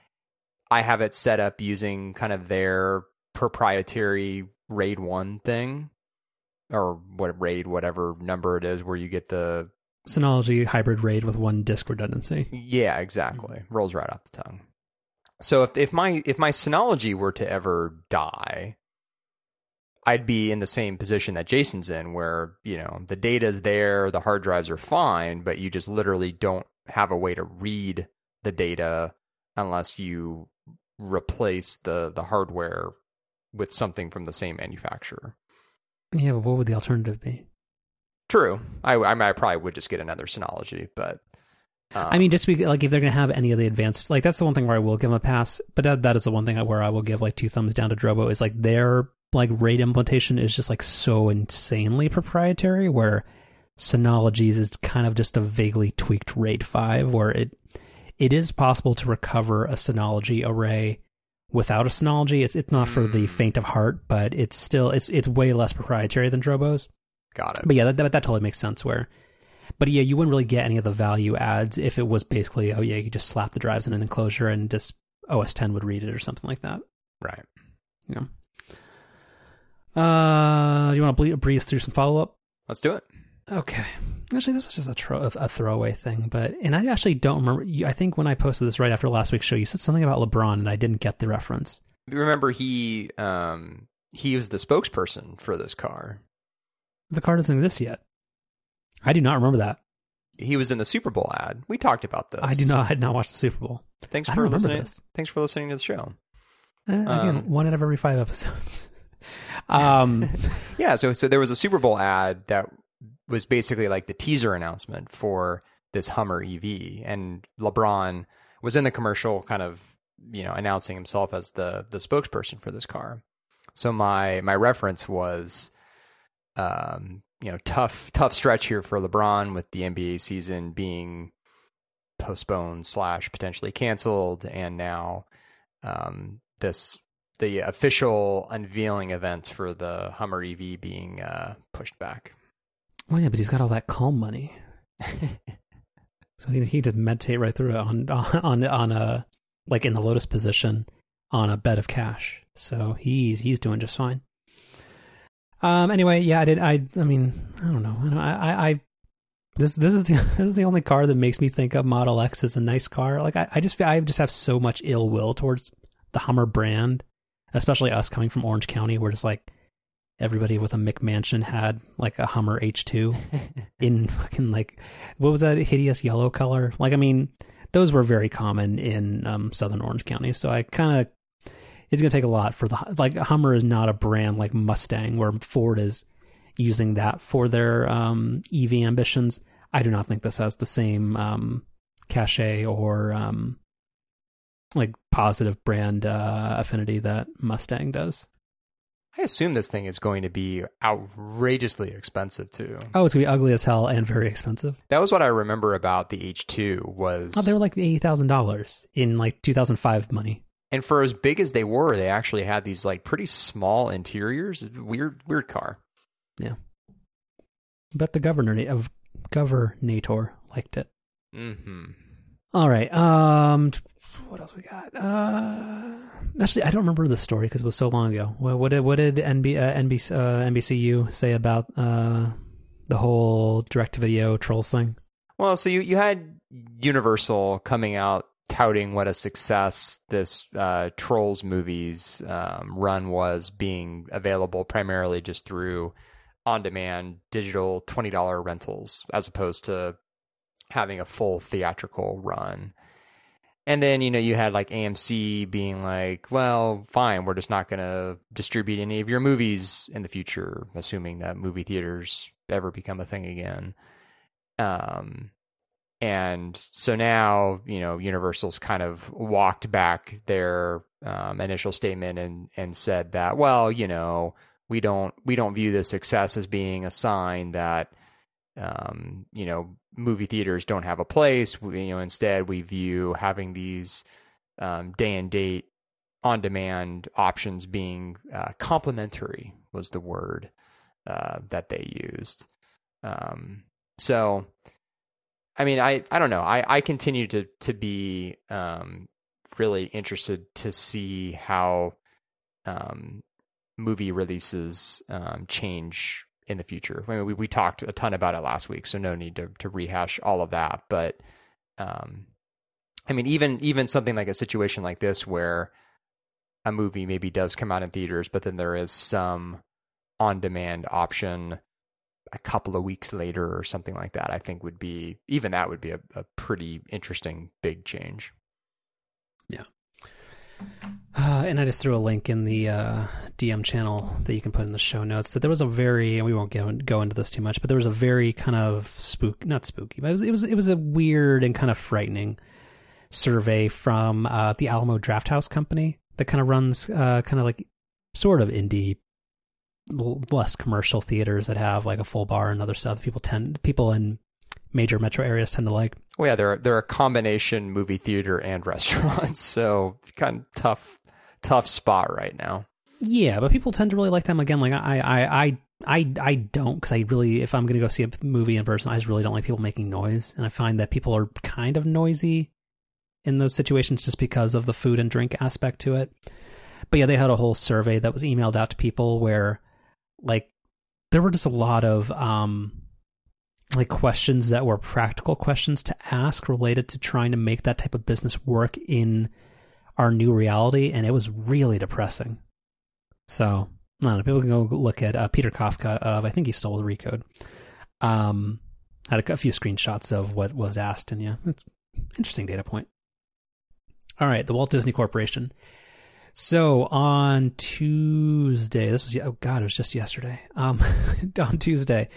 I have it set up using kind of their proprietary RAID 1 thing or what RAID whatever number it is where you get the Synology hybrid RAID with one disk redundancy. Yeah, exactly. Rolls right off the tongue. So if if my if my Synology were to ever die, I'd be in the same position that Jason's in, where you know the data's there, the hard drives are fine, but you just literally don't have a way to read the data unless you replace the the hardware with something from the same manufacturer. Yeah, but what would the alternative be? True. I I, mean, I probably would just get another Synology, but um, I mean, just be, like if they're going to have any of the advanced, like that's the one thing where I will give them a pass. But that that is the one thing where I will give like two thumbs down to Drobo is like their like RAID implementation is just like so insanely proprietary. Where Synology's is kind of just a vaguely tweaked RAID five, where it it is possible to recover a Synology array without a Synology. It's it's not for the hmm. faint of heart, but it's still it's it's way less proprietary than Drobo's. Got it. But yeah, that, that, that totally makes sense. Where but yeah, you wouldn't really get any of the value adds if it was basically, oh yeah, you just slap the drives in an enclosure and just OS 10 would read it or something like that. Right. Yeah. Uh, do you want to breeze through some follow up? Let's do it. Okay. Actually, this was just a, tro- a throwaway thing, but and I actually don't remember. I think when I posted this right after last week's show, you said something about LeBron, and I didn't get the reference. Remember, he um, he was the spokesperson for this car. The car doesn't exist yet. I do not remember that. He was in the Super Bowl ad. We talked about this. I do not. I did not watch the Super Bowl. Thanks for listening. this. Thanks for listening to the show. Eh, again, Um, one out of every five episodes. um, Yeah, so so there was a Super Bowl ad that was basically like the teaser announcement for this Hummer EV, and LeBron was in the commercial, kind of you know announcing himself as the the spokesperson for this car. So my my reference was, um, you know, tough tough stretch here for LeBron with the NBA season being postponed slash potentially canceled, and now um, this the official unveiling event for the Hummer EV being uh, pushed back. Well, yeah, but he's got all that calm money, so he he did meditate right through it on on on a like in the lotus position on a bed of cash. So he's he's doing just fine. Um. Anyway, yeah, I did. I. I mean, I don't know. I. don't- I. I, this this is the this is the only car that makes me think of Model X as a nice car. Like I, I just I just have so much ill will towards the Hummer brand, especially us coming from Orange County, where it's like everybody with a McMansion had like a Hummer H2 in fucking like what was that hideous yellow color? Like I mean, those were very common in um, Southern Orange County. So I kind of it's gonna take a lot for the like Hummer is not a brand like Mustang where Ford is using that for their um, EV ambitions. I do not think this has the same um, cachet or um, like positive brand uh, affinity that Mustang does. I assume this thing is going to be outrageously expensive too. Oh, it's gonna be ugly as hell and very expensive. That was what I remember about the H2 was Oh, they were like eighty thousand dollars in like two thousand five money. and for as big as they were, they actually had these like pretty small interiors. Weird weird car. Yeah. But the governor of governator liked it. Mhm. All right. Um, what else we got? Uh, actually, I don't remember the story because it was so long ago. What, what did what did NB, uh, NBC, uh, NBCU say about uh, the whole direct to video trolls thing? Well, so you you had Universal coming out touting what a success this uh, Trolls movies um, run was, being available primarily just through on-demand digital twenty dollar rentals, as opposed to having a full theatrical run. And then you know you had like AMC being like, well, fine, we're just not going to distribute any of your movies in the future, assuming that movie theaters ever become a thing again. Um, and so now, you know, Universal's kind of walked back their um, initial statement and and said that, well, you know, we don't we don't view this success as being a sign that, um, you know, movie theaters don't have a place. We, you know, instead we view having these um, day and date on demand options being uh, complementary was the word uh, that they used. Um, so, I mean, I, I don't know. I, I continue to to be um, really interested to see how um, movie releases um, change in the future. I mean, we we talked a ton about it last week, so no need to to rehash all of that. But um, I mean, even even something like a situation like this where a movie maybe does come out in theaters, but then there is some on demand option a couple of weeks later or something like that, I think would be even that would be a, a pretty interesting big change. Uh, and I just threw a link in the uh, DM channel that you can put in the show notes. That there was a very, and we won't go, go into this too much, but there was a very kind of spook, not spooky, but it was it was it was a weird and kind of frightening survey from uh, the Alamo Drafthouse Company that kind of runs uh, kind of like sort of indie, less commercial theaters that have like a full bar and other stuff. People tend people in major metro areas tend to like. Well, yeah, they're they're a combination movie theater and restaurant, so kind of tough tough spot right now. Yeah, but people tend to really like them. Again, like I, I, I, I, I don't because I really, if I'm going to go see a movie in person, I just really don't like people making noise, and I find that people are kind of noisy in those situations just because of the food and drink aspect to it. But yeah, they had a whole survey that was emailed out to people where, like, there were just a lot of um, like questions that were practical questions to ask related to trying to make that type of business work in our new reality, and it was really depressing. So I don't know. People can go look at uh, Peter Kafka of I think he stole the Recode. Um, had a, a few screenshots of what was asked, and yeah, interesting data point. All right, the Walt Disney Corporation. So on Tuesday, this was oh god, it was just yesterday. Um, on Tuesday,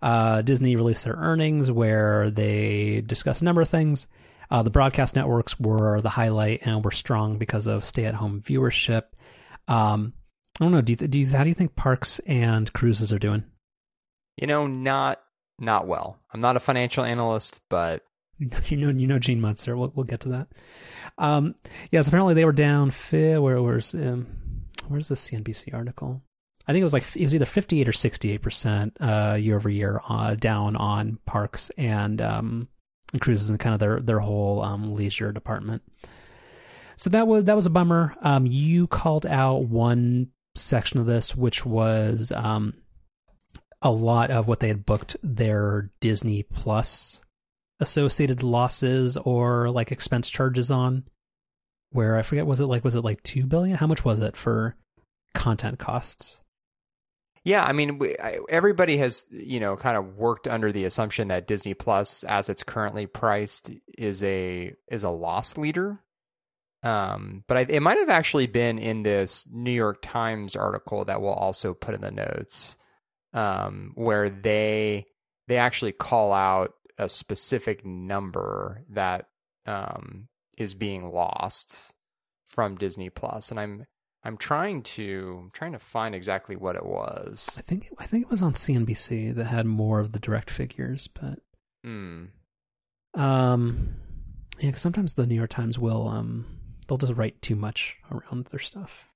uh, Disney released their earnings where they discussed a number of things. Uh, the broadcast networks were the highlight and were strong because of stay-at-home viewership. Um, I don't know. Do you, do you, how do you think parks and cruises are doing? You know, not not well. I'm not a financial analyst, but you know, you know Gene Munster. We'll we'll get to that. Um, yes, apparently they were down. Where where's um, where's the CNBC article? I think it was like it was either 58 or 68 percent uh, year over year uh, down on parks and um, cruises and kind of their their whole um, leisure department. So that was that was a bummer. Um, you called out one section of this, which was um, a lot of what they had booked their Disney Plus associated losses or like expense charges on. Where I forget, was it like was it like two billion? How much was it for content costs? Yeah, I mean, we, I, everybody has you know kind of worked under the assumption that Disney Plus, as it's currently priced, is a is a loss leader. Um, but I, it might have actually been in this New York Times article that we'll also put in the notes, um, where they they actually call out a specific number that um, is being lost from Disney Plus, and I'm I'm trying to I'm trying to find exactly what it was. I think I think it was on CNBC that had more of the direct figures, but mm. um, yeah, because sometimes the New York Times will um they'll just write too much around their stuff.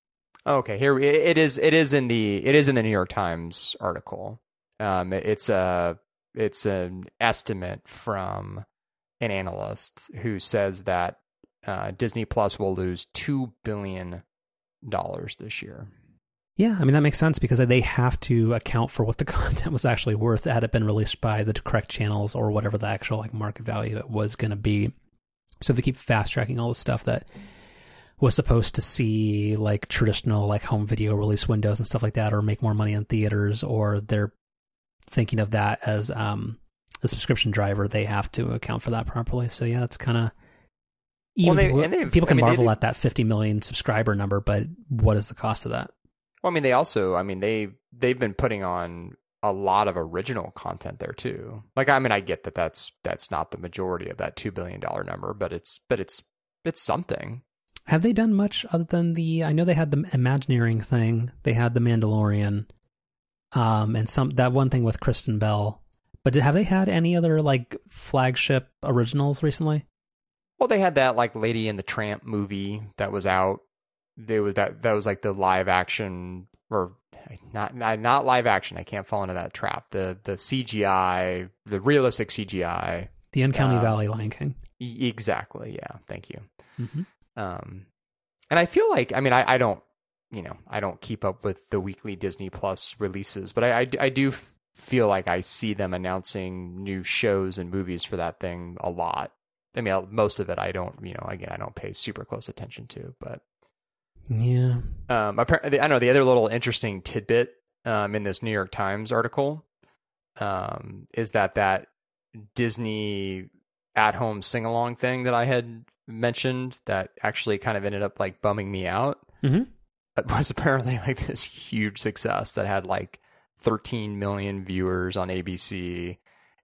Okay, here it is. It is in the it is in the New York Times article. Um, it's a it's an estimate from an analyst who says that uh, Disney Plus will lose two billion dollars this year. Yeah, I mean that makes sense because they have to account for what the content was actually worth had it been released by the correct channels or whatever the actual like market value it was going to be. So they keep fast tracking all the stuff that was supposed to see like traditional like home video release windows and stuff like that or make more money in theaters or they're thinking of that as um a subscription driver they have to account for that properly so yeah that's kind of even well, they, people can I mean, marvel at that 50 million subscriber number but what is the cost of that well i mean they also i mean they they've been putting on a lot of original content there too like i mean i get that that's that's not the majority of that 2 billion dollar number but it's but it's it's something have they done much other than the? I know they had the Imagineering thing. They had the Mandalorian, um, and some that one thing with Kristen Bell. But did, have they had any other like flagship originals recently? Well, they had that like Lady and the Tramp movie that was out. There was that that was like the live action or not not live action. I can't fall into that trap. The the CGI, the realistic CGI. The Uncanny uh, Valley Lion King. Exactly. Yeah. Thank you. Mm-hmm. Um, and I feel like, I mean, I, I don't, you know, I don't keep up with the weekly Disney Plus releases, but I, I, I do feel like I see them announcing new shows and movies for that thing a lot. I mean, most of it I don't, you know, again, I don't pay super close attention to, but yeah. Um, apparently, I know the other little interesting tidbit um, in this New York Times article um, is that that Disney at home sing along thing that I had mentioned that actually kind of ended up like bumming me out mm-hmm. was apparently like this huge success that had like 13 million viewers on ABC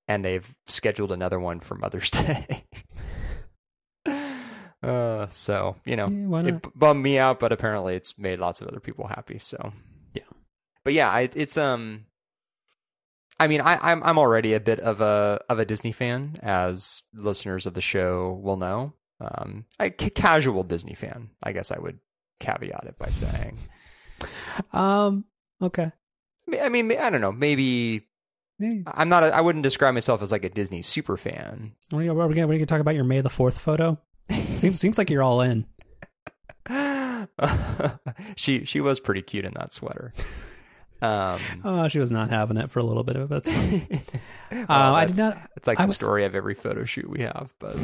and they've scheduled another one for Mother's Day. uh, so, you know, yeah, it bummed me out, but apparently it's made lots of other people happy. So, yeah. But yeah, I, it's, um, I mean, I, I'm I'm already a bit of a of a Disney fan, as listeners of the show will know. Um, a casual Disney fan, I guess I would caveat it by saying. Um. Okay. I mean, I don't know. Maybe I'm not. A, I wouldn't describe myself as like a Disney super fan. Are we, are we going to talk about your May the Fourth photo? seems seems like you're all in. she she was pretty cute in that sweater. Um, oh, she was not having it for a little bit of it. That's fine. uh, I did not. It's like I the was- story of every photo shoot we have, but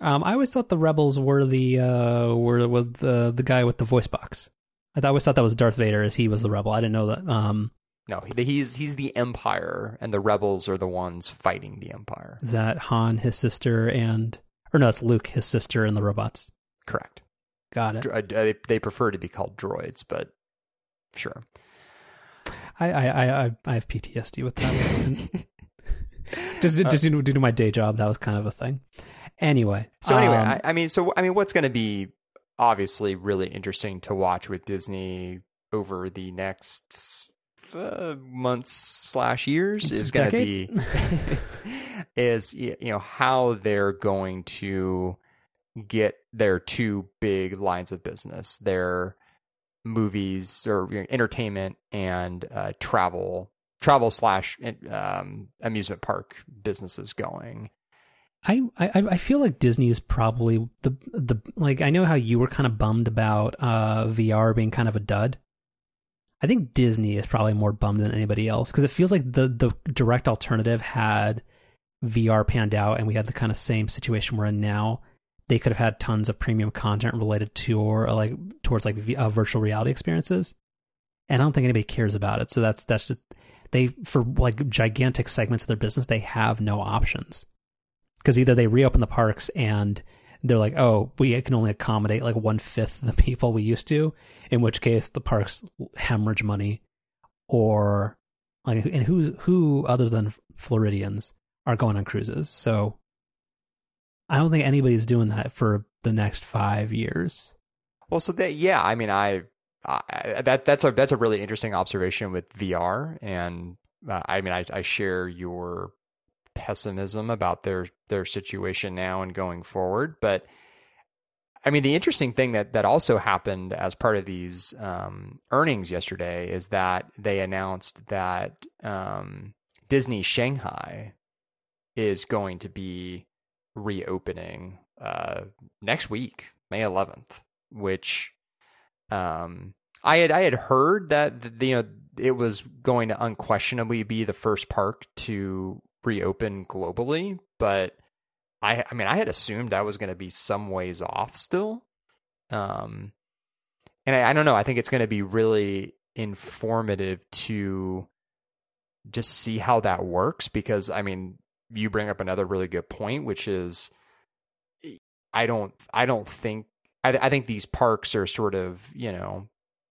Um, I always thought the rebels were the uh, were with the the guy with the voice box. I always thought that was Darth Vader, as he was the rebel. I didn't know that. Um, no, he's he's the Empire, and the rebels are the ones fighting the Empire. is that Han, his sister, and or no, it's Luke, his sister, and the robots. Correct. Got it. Dro- uh, They they prefer to be called droids, but sure. I I I, I- I have PTSD with that. just just due to my day job, that was kind of a thing. Anyway, So anyway, um, I, I mean, so I mean, what's going to be obviously really interesting to watch with Disney over the next uh, months slash years is going to be is you know how they're going to get their two big lines of business, their movies or you know, entertainment and uh, travel travel slash um, amusement park businesses going. I, I I feel like Disney is probably the the like I know how you were kind of bummed about uh VR being kind of a dud. I think Disney is probably more bummed than anybody else because it feels like the the direct alternative had VR panned out and we had the kind of same situation we're in now. They could have had tons of premium content related to or like towards like v, uh, virtual reality experiences, and I don't think anybody cares about it. So that's that's just they for like gigantic segments of their business they have no options because either they reopen the parks and they're like, oh, we can only accommodate like one fifth the people we used to, in which case the parks hemorrhage money, or like, and who who other than Floridians are going on cruises? So I don't think anybody's doing that for the next five years. Well, so that yeah, I mean, I, I that that's a that's a really interesting observation with VR, and uh, I mean, I, I share your pessimism about their their situation now and going forward, but I mean, the interesting thing that that also happened as part of these um, earnings yesterday is that they announced that um, Disney Shanghai is going to be reopening uh, next week, May 11th, which um, I had I had heard that you know it was going to unquestionably be the first park to reopen globally, but I I mean I had assumed that was going to be some ways off still. Um, and I, I don't know. I think it's going to be really informative to just see how that works because I mean you bring up another really good point, which is I don't I don't think I, I think these parks are sort of you know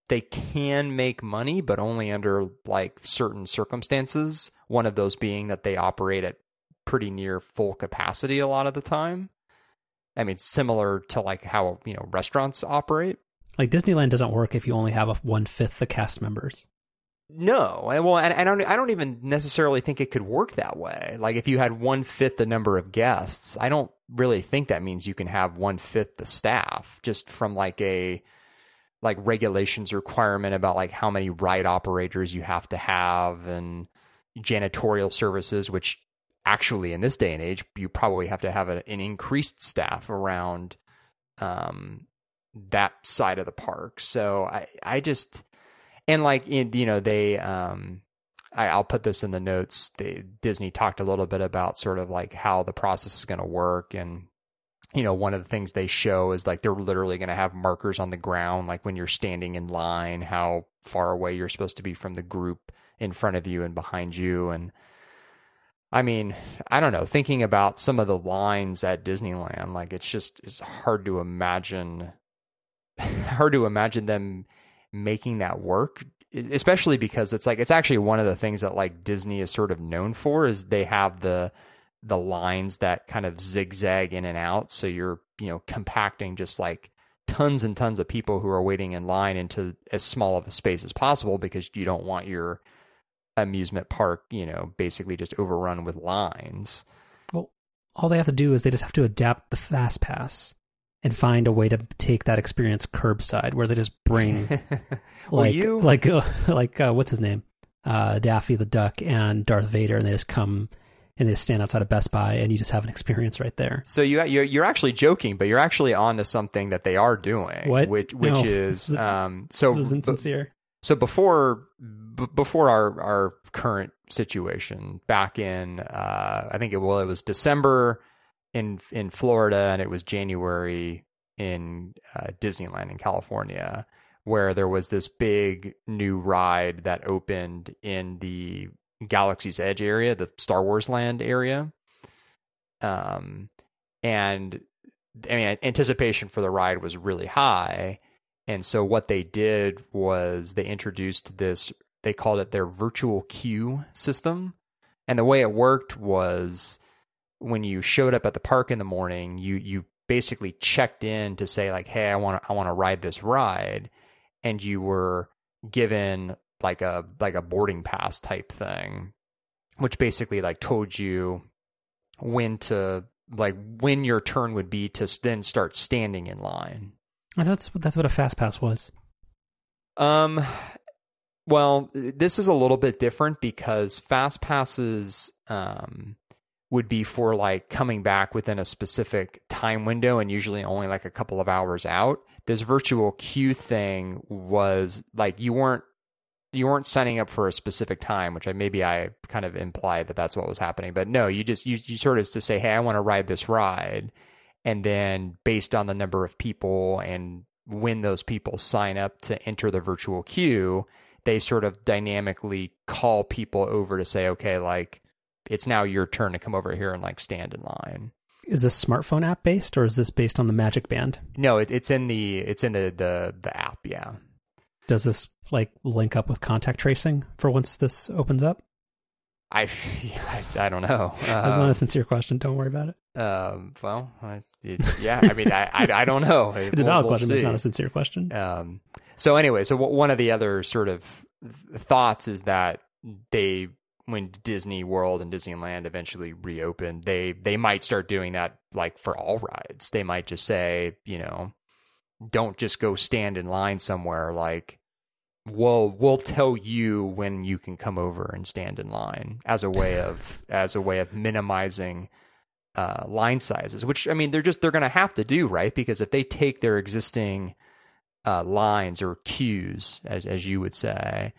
they can make money, but only under like certain circumstances. One of those being that they operate at pretty near full capacity a lot of the time. I mean, similar to like how you know restaurants operate. Like Disneyland doesn't work if you only have a one fifth the cast members. No, well, and I don't, I don't even necessarily think it could work that way. Like if you had one fifth the number of guests, I don't really think that means you can have one fifth the staff. Just from like a like regulations requirement about like how many ride operators you have to have and janitorial services, which actually in this day and age you probably have to have a, an increased staff around um, that side of the park. So I, I just and like in, you know they um I, I'll put this in the notes. They, Disney talked a little bit about sort of like how the process is going to work, and you know one of the things they show is like they're literally going to have markers on the ground, like when you're standing in line, how far away you're supposed to be from the group in front of you and behind you, and I mean, I don't know. Thinking about some of the lines at Disneyland, like it's just it's hard to imagine, hard to imagine them making that work especially because it's like it's actually one of the things that like Disney is sort of known for is they have the the lines that kind of zigzag in and out. So you're you know compacting just like tons and tons of people who are waiting in line into as small of a space as possible because you don't want your amusement park you know basically just overrun with lines. Well, all they have to do is they just have to adapt the fast pass and find a way to take that experience curbside where they just bring Well, like you- like uh, like uh, what's his name? Uh, Daffy the Duck and Darth Vader and they just come and they stand outside of Best Buy and you just have an experience right there. So you you're, you're actually joking, but you're actually on to something that they are doing. What? Which which No, is was- um so This was insincere. so before b- before our our current situation back in uh, I think it well it was December in in Florida and it was January in uh, Disneyland in California where there was this big new ride that opened in the Galaxy's Edge area, the Star Wars Land area. Um, and I mean, anticipation for the ride was really high. And so what they did was they introduced this, they called it their virtual queue system. And the way it worked was when you showed up at the park in the morning, you, you basically checked in to say like, Hey, I want to, I want to ride this ride. And you were given like a, like a boarding pass type thing, which basically like told you when to like when your turn would be to then start standing in line. That's that's what a fast pass was. Um, well, this is a little bit different because fast passes um would be for like coming back within a specific time window and usually only like a couple of hours out. This virtual queue thing was like you weren't you weren't signing up for a specific time, which I maybe I kind of implied that that's what was happening. But no, you just you, you sort of to say, hey, I want to ride this ride, and then based on the number of people and when those people sign up to enter the virtual queue, they sort of dynamically call people over to say, okay, like it's now your turn to come over here and like stand in line. Is this smartphone app based or is this based on the Magic Band? No, it, it's in the it's in the the the app. Yeah does this like link up with contact tracing for once this opens up? I, I, I don't know. That's not a um, sincere question. Don't worry about it. Um, well, I, it, yeah, I mean, I, I, I, don't know. it's we'll, a valid we'll question, it's not a sincere question. Um, so anyway, so w- one of the other sort of thoughts is that they, when Disney World and Disneyland eventually reopen, they they might start doing that like for all rides. They might just say, you know, don't just go stand in line somewhere like we'll we'll tell you when you can come over and stand in line as a way of as a way of minimizing uh, line sizes which i mean they're just they're going to have to do right because if they take their existing uh, lines or queues as as you would say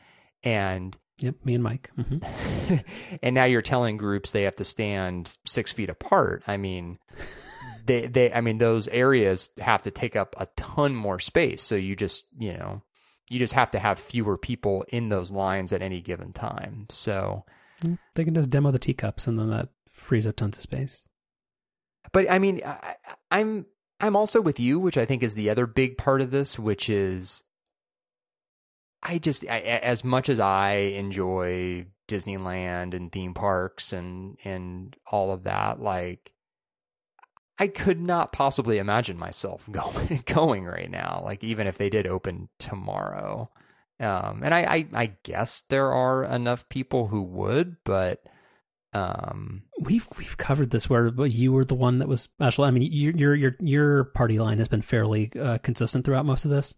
and Yep, me and Mike. Mm-hmm. and now you're telling groups they have to stand six feet apart. I mean, they they I mean those areas have to take up a ton more space. So you just, you know, you just have to have fewer people in those lines at any given time. So they can just demo the teacups and then that frees up tons of space. But I mean, I, I'm I'm also with you, which I think is the other big part of this, which is I just I, as much as I enjoy Disneyland and theme parks and and all of that, like I could not possibly imagine myself going going right now. Like even if they did open tomorrow, um, and I, I, I guess there are enough people who would, but um, we've we've covered this where you were the one that was special. I mean, your your your your party line has been fairly uh, consistent throughout most of this,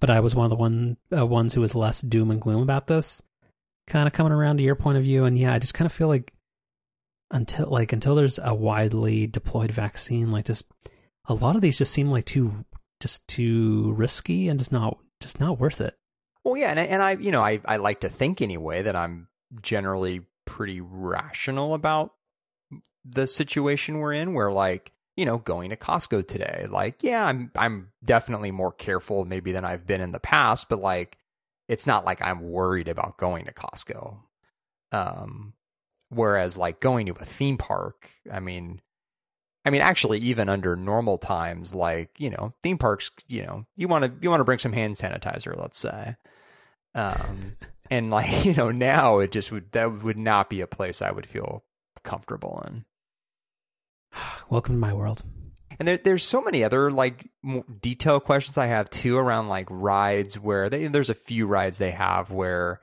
but I was one of the one uh, ones who was less doom and gloom about this. Kind of coming around to your point of view, and yeah, I just kind of feel like until like until there's a widely deployed vaccine like just a lot of these just seem like too just too risky and just not just not worth it. Well yeah and, and i you know I, I like to think anyway that i'm generally pretty rational about the situation we're in where like you know going to costco today like yeah i'm i'm definitely more careful maybe than i've been in the past but like it's not like i'm worried about going to costco. Um Whereas like going to a theme park, I mean, I mean, actually, even under normal times, like you know, theme parks, you know, you want to you want to bring some hand sanitizer, let's say, um, and like you know, now it just would that would not be a place I would feel comfortable in. Welcome to my world. And there, there's so many other like detail questions I have too around like rides where they, there's a few rides they have where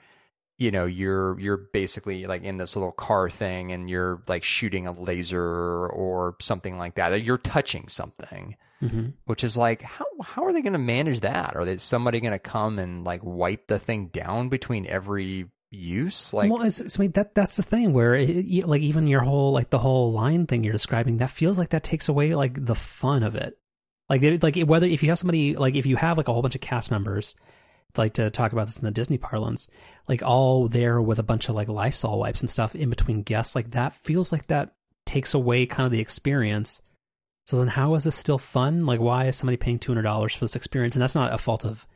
you know you're you're basically like in this little car thing and you're like shooting a laser or something like that you're touching something mm-hmm. which is like how how are they going to manage that? Are they somebody going to come and like wipe the thing down between every use? Like well it's, it's, I mean that that's the thing where it, like even your whole like the whole line thing you're describing that feels like that takes away like the fun of it. Like like whether if you have somebody like if you have like a whole bunch of cast members like to talk about this in the Disney parlance, like all there with a bunch of like Lysol wipes and stuff in between guests, like that feels like that takes away kind of the experience. So then, how is this still fun? Like, why is somebody paying two hundred dollars for this experience? And that's not a fault of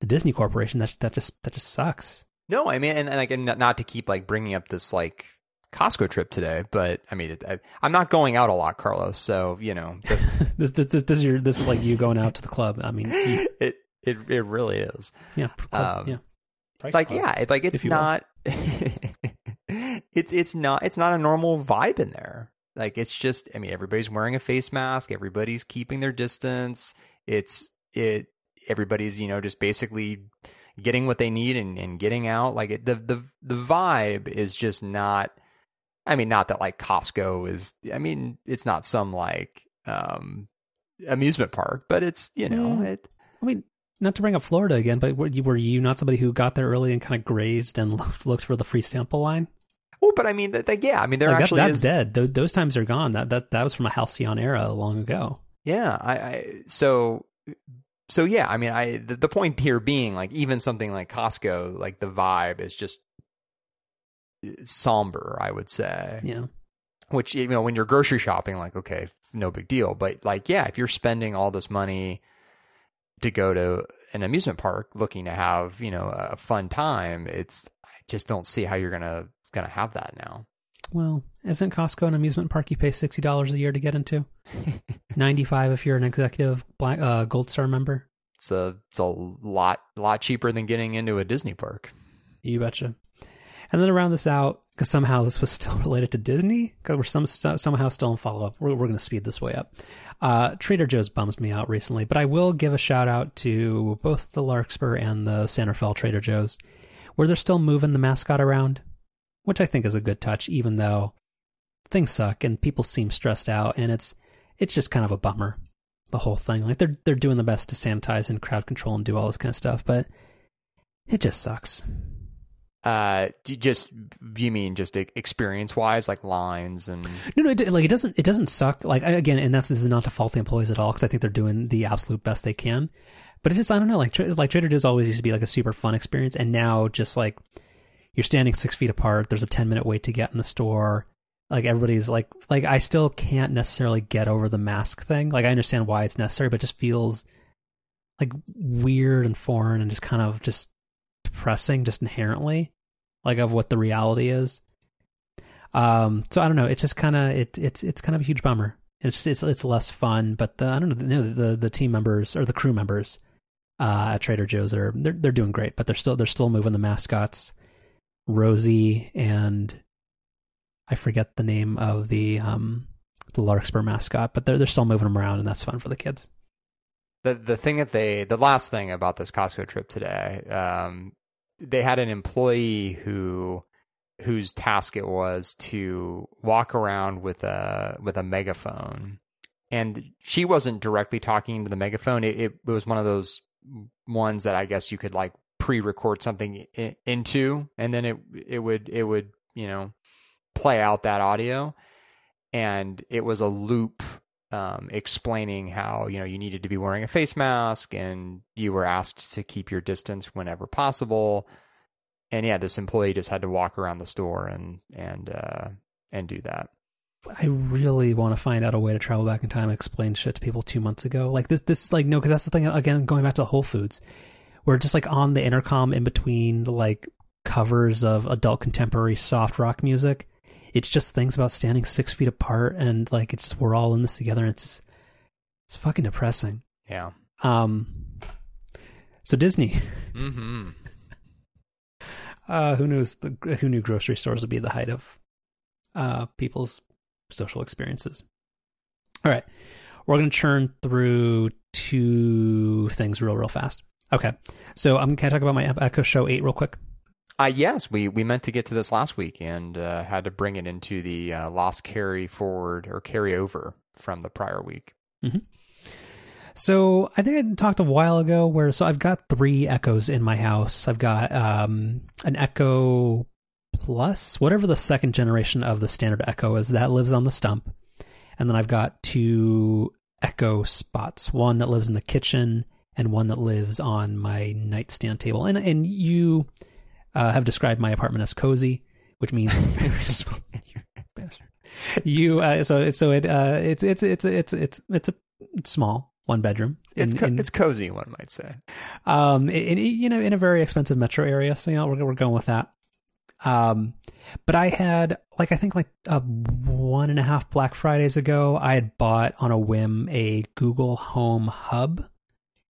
the Disney Corporation. That's that just that just sucks. No, I mean, and, and again, not to keep like bringing up this like Costco trip today, but I mean, I, am not going out a lot, Carlos. So you know, the, this, this this this is your this is like you going out to the club. I mean, you, it it it really is. Yeah, um, yeah. Price like club, yeah, it, like it's not. it's it's not it's not a normal vibe in there. Like it's just I mean everybody's wearing a face mask, everybody's keeping their distance. It's it everybody's you know just basically getting what they need and, and getting out. Like it, the the the vibe is just not. I mean, not that like Costco is. I mean, it's not some like um amusement park, but it's you know mm. it. I mean, not to bring up Florida again, but were you, were you not somebody who got there early and kind of grazed and looked, looked for the free sample line? Well, but I mean, that, that yeah, I mean, there like actually that, that's is... dead. Those, those, times are gone. That that that was from a halcyon era long ago. Yeah, I, I so so yeah. I mean, I the, the point here being like even something like Costco, like the vibe is just uh, somber. I would say. Yeah. Which you know, when you're grocery shopping, like okay, no big deal. But like, yeah, if you're spending all this money to go to an amusement park looking to have you know a fun time, it's I just don't see how you're gonna going to have that now. Well, isn't Costco an amusement park you pay sixty dollars a year to get into? Ninety five if you're an executive black uh, Gold Star member. It's a it's a lot lot cheaper than getting into a Disney park. You betcha. And then to round this out, because somehow this was still related to Disney, because we're some, somehow still in follow up. We're, we're going to speed this way up. Uh, Trader Joe's bums me out recently, but I will give a shout out to both the Larkspur and the Santa Fe Trader Joe's, where they're still moving the mascot around which I think is a good touch, even though things suck and people seem stressed out, and it's it's just kind of a bummer. The whole thing, like they're they're doing the best to sanitize and crowd control and do all this kind of stuff, but it just sucks. Uh, just you mean just experience wise, like lines and no, no, it, like it doesn't it doesn't suck. Like again, and that's this is not to fault the employees at all because I think they're doing the absolute best they can. But it just I don't know, like like Trader Joe's always used to be like a super fun experience, and now just like you're standing six feet apart. There's a 10 minute wait to get in the store. Like everybody's like, like I still can't necessarily get over the mask thing. Like I understand why it's necessary, but it just feels like weird and foreign and just kind of just depressing, just inherently, like of what the reality is. Um, so I don't know. It's just kind of it, it's it's kind of a huge bummer. It's it's it's less fun, but the I don't know the the, the team members or the crew members uh, at Trader Joe's are they're they're doing great, but they're still they're still moving the mascots. Rosie and I forget the name of the um the Larkspur mascot, but they're they're still moving them around and that's fun for the kids. The the thing that they the last thing about this Costco trip today, um, they had an employee who whose task it was to walk around with a with a megaphone. And she wasn't directly talking to the megaphone. It, it, was one of those ones that i guess you could like pre-record something into and then it it would it would you know play out that audio. And it was a loop um, explaining how you know you needed to be wearing a face mask and you were asked to keep your distance whenever possible and yeah this employee just had to walk around the store and and uh, and do that I really want to find out a way to travel back in time and explain shit to people two months ago. Like this, this is like no, because that's the thing. Again, going back to Whole Foods, we're just like on the intercom in between like covers of adult contemporary soft rock music. It's just things about standing six feet apart and like it's we're all in this together. And it's just, it's fucking depressing. Yeah. Um. So Disney. Mm-hmm. uh, who knows? The who knew grocery stores would be the height of uh people's social experiences. All right, we're gonna churn through two things real, real fast. Okay. So I'm um, can I talk about my Echo Show 8 real quick? Uh, yes, we, we meant to get to this last week and uh, had to bring it into the uh, lost carry forward or carry over from the prior week. Mm-hmm. So I think I talked a while ago where so I've got three Echoes in my house. I've got um, an Echo Plus, whatever the second generation of the standard Echo is, that lives on the stump, and then I've got two Echo spots. One that lives in the kitchen and one that lives on my nightstand table. And and you uh, have described my apartment as cozy, which means it's very small. You uh, so so it uh, it's it's it's it's it's it's a small one bedroom. It's co- in- it's cozy, one might say. um in, in you know in a very expensive metro area so you know we're, we're going with that um but i had like i think like uh, one and a half black fridays ago i had bought on a whim a google home hub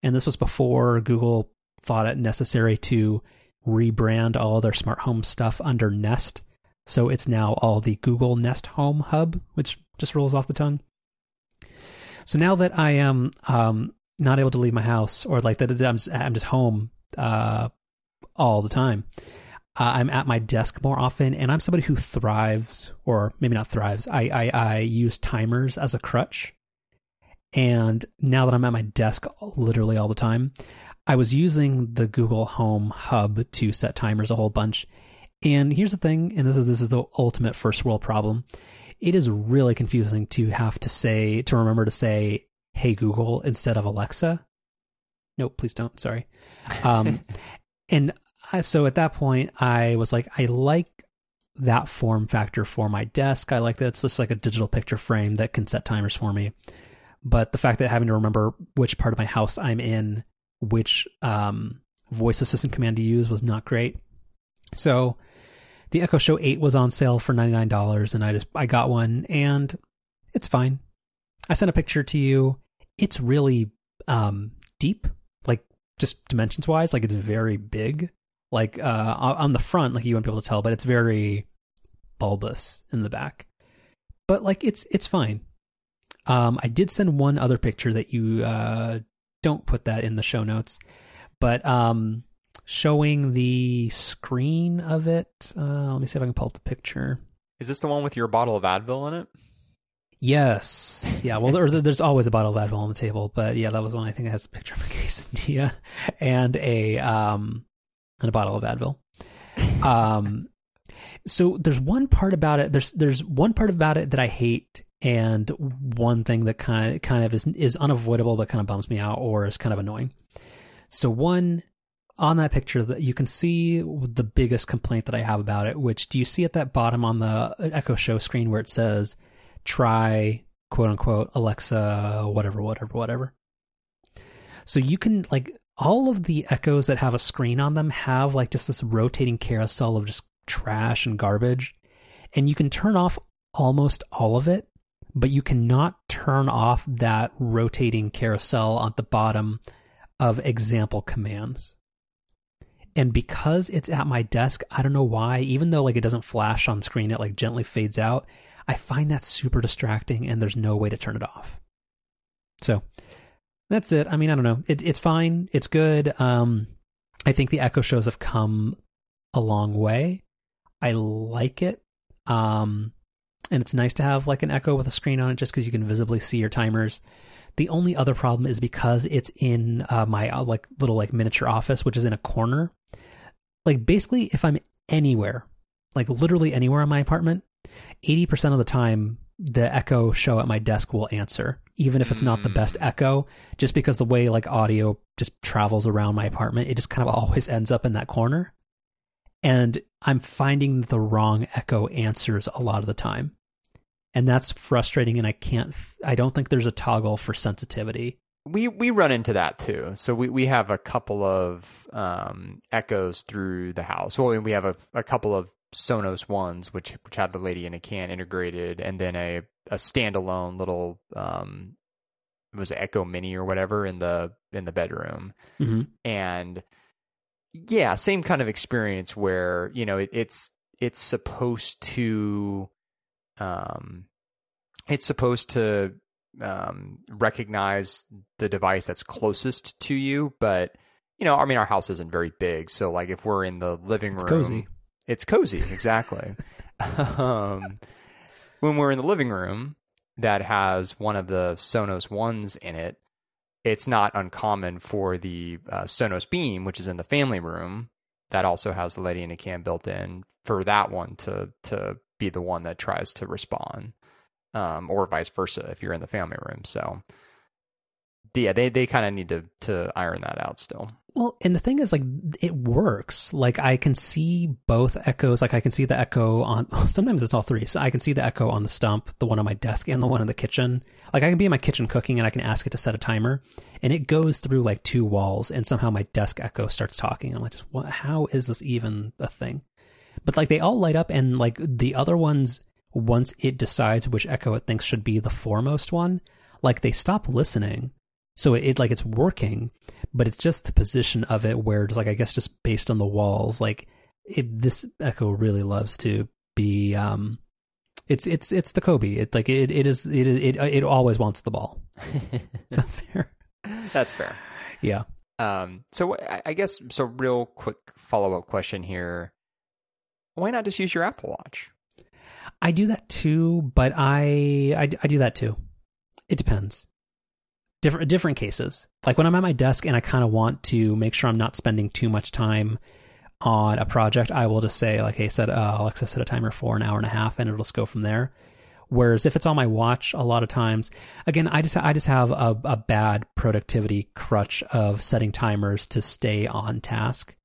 and this was before google thought it necessary to rebrand all their smart home stuff under nest so it's now all the google nest home hub which just rolls off the tongue so now that i am um not able to leave my house or like that I'm just, I'm just home uh, all the time. Uh, I'm at my desk more often, and I'm somebody who thrives, or maybe not thrives. I, I I use timers as a crutch, and now that I'm at my desk literally all the time, I was using the Google Home Hub to set timers a whole bunch. And here's the thing, and this is this is the ultimate first world problem. It is really confusing to have to say to remember to say hey google instead of alexa nope please don't sorry um and I, so at that point i was like i like that form factor for my desk i like that it's just like a digital picture frame that can set timers for me but the fact that having to remember which part of my house i'm in which um voice assistant command to use was not great so the echo show 8 was on sale for $99 and i just i got one and it's fine I sent a picture to you. It's really um, deep, like just dimensions wise. Like it's very big. Like uh, on the front, like you won't be able to tell, but it's very bulbous in the back. But like it's it's fine. Um, I did send one other picture that you uh, don't put that in the show notes, but um, showing the screen of it. Uh, let me see if I can pull up the picture. Is this the one with your bottle of Advil in it? Yes. Yeah. Well, there, there's always a bottle of Advil on the table, but yeah, that was one. I think it has a picture of a quesadilla and a um and a bottle of Advil. Um, so there's one part about it. There's there's one part about it that I hate, and one thing that kind of kind of is is unavoidable, but kind of bums me out or is kind of annoying. So one on that picture that you can see the biggest complaint that I have about it. Which do you see at that bottom on the uh, Echo Show screen where it says try quote unquote Alexa, whatever, whatever, whatever. So you can like all of the echoes that have a screen on them have like just this rotating carousel of just trash and garbage. And you can turn off almost all of it, but you cannot turn off that rotating carousel at the bottom of example commands. And because it's at my desk, I don't know why, even though like it doesn't flash on screen, it like gently fades out. I find that super distracting and there's no way to turn it off. So that's it. I mean, I don't know. It, it's fine. It's good. Um, I think the Echo shows have come a long way. I like it. Um, and it's nice to have like an Echo with a screen on it just because you can visibly see your timers. The only other problem is because it's in uh, my uh, like little like miniature office, which is in a corner. Like basically, if I'm anywhere, like literally anywhere in my apartment, 80% of the time the echo show at my desk will answer even if it's not the best echo just because the way like audio just travels around my apartment it just kind of always ends up in that corner and i'm finding the wrong echo answers a lot of the time and that's frustrating and i can't i don't think there's a toggle for sensitivity we we run into that too. So we, we have a couple of um, echoes through the house. Well, we have a, a couple of Sonos ones, which which have the lady in a can integrated, and then a a standalone little um, it was Echo Mini or whatever in the in the bedroom, mm-hmm. and yeah, same kind of experience where you know it, it's it's supposed to um it's supposed to um recognize the device that's closest to you but you know i mean our house isn't very big so like if we're in the living It's room cozy. it's cozy exactly um when we're in the living room that has one of the sonos ones in it it's not uncommon for the uh, sonos beam which is in the family room that also has the lady in a can built in for that one to to be the one that tries to respond um, or vice versa if you're in the family room so yeah, they they kind of need to to iron that out still. Well, and the thing is, like, it works. Like, I can see both echoes. Like, I can see the echo on. Sometimes it's all three. So I can see the echo on the stump, the one on my desk, and the one in the kitchen. Like, I can be in my kitchen cooking, and I can ask it to set a timer, and it goes through like two walls, and somehow my desk echo starts talking. I'm like, just what? How is this even a thing? But like, they all light up, and like the other ones, once it decides which echo it thinks should be the foremost one, like they stop listening so it, it, like it's working, but it's just the position of it where it's like I guess just based on the walls, like it, this Echo really loves to be. um It's it's it's the Kobe. It like it it is it it it always wants the ball. Is that fair? That's fair. Yeah. Um. So I guess so. Real quick follow up question here. Why not just use your Apple Watch? I do that too, but I I, I do that too. It depends different different cases. Like when I'm at my desk and I kind of want to make sure I'm not spending too much time on a project, I will just say like, "Hey, set uh, Alexa set a timer for an hour and a half," and it'll just go from there. Whereas if it's on my watch, a lot of times, again, I just I just have a, a bad productivity crutch of setting timers to stay on task,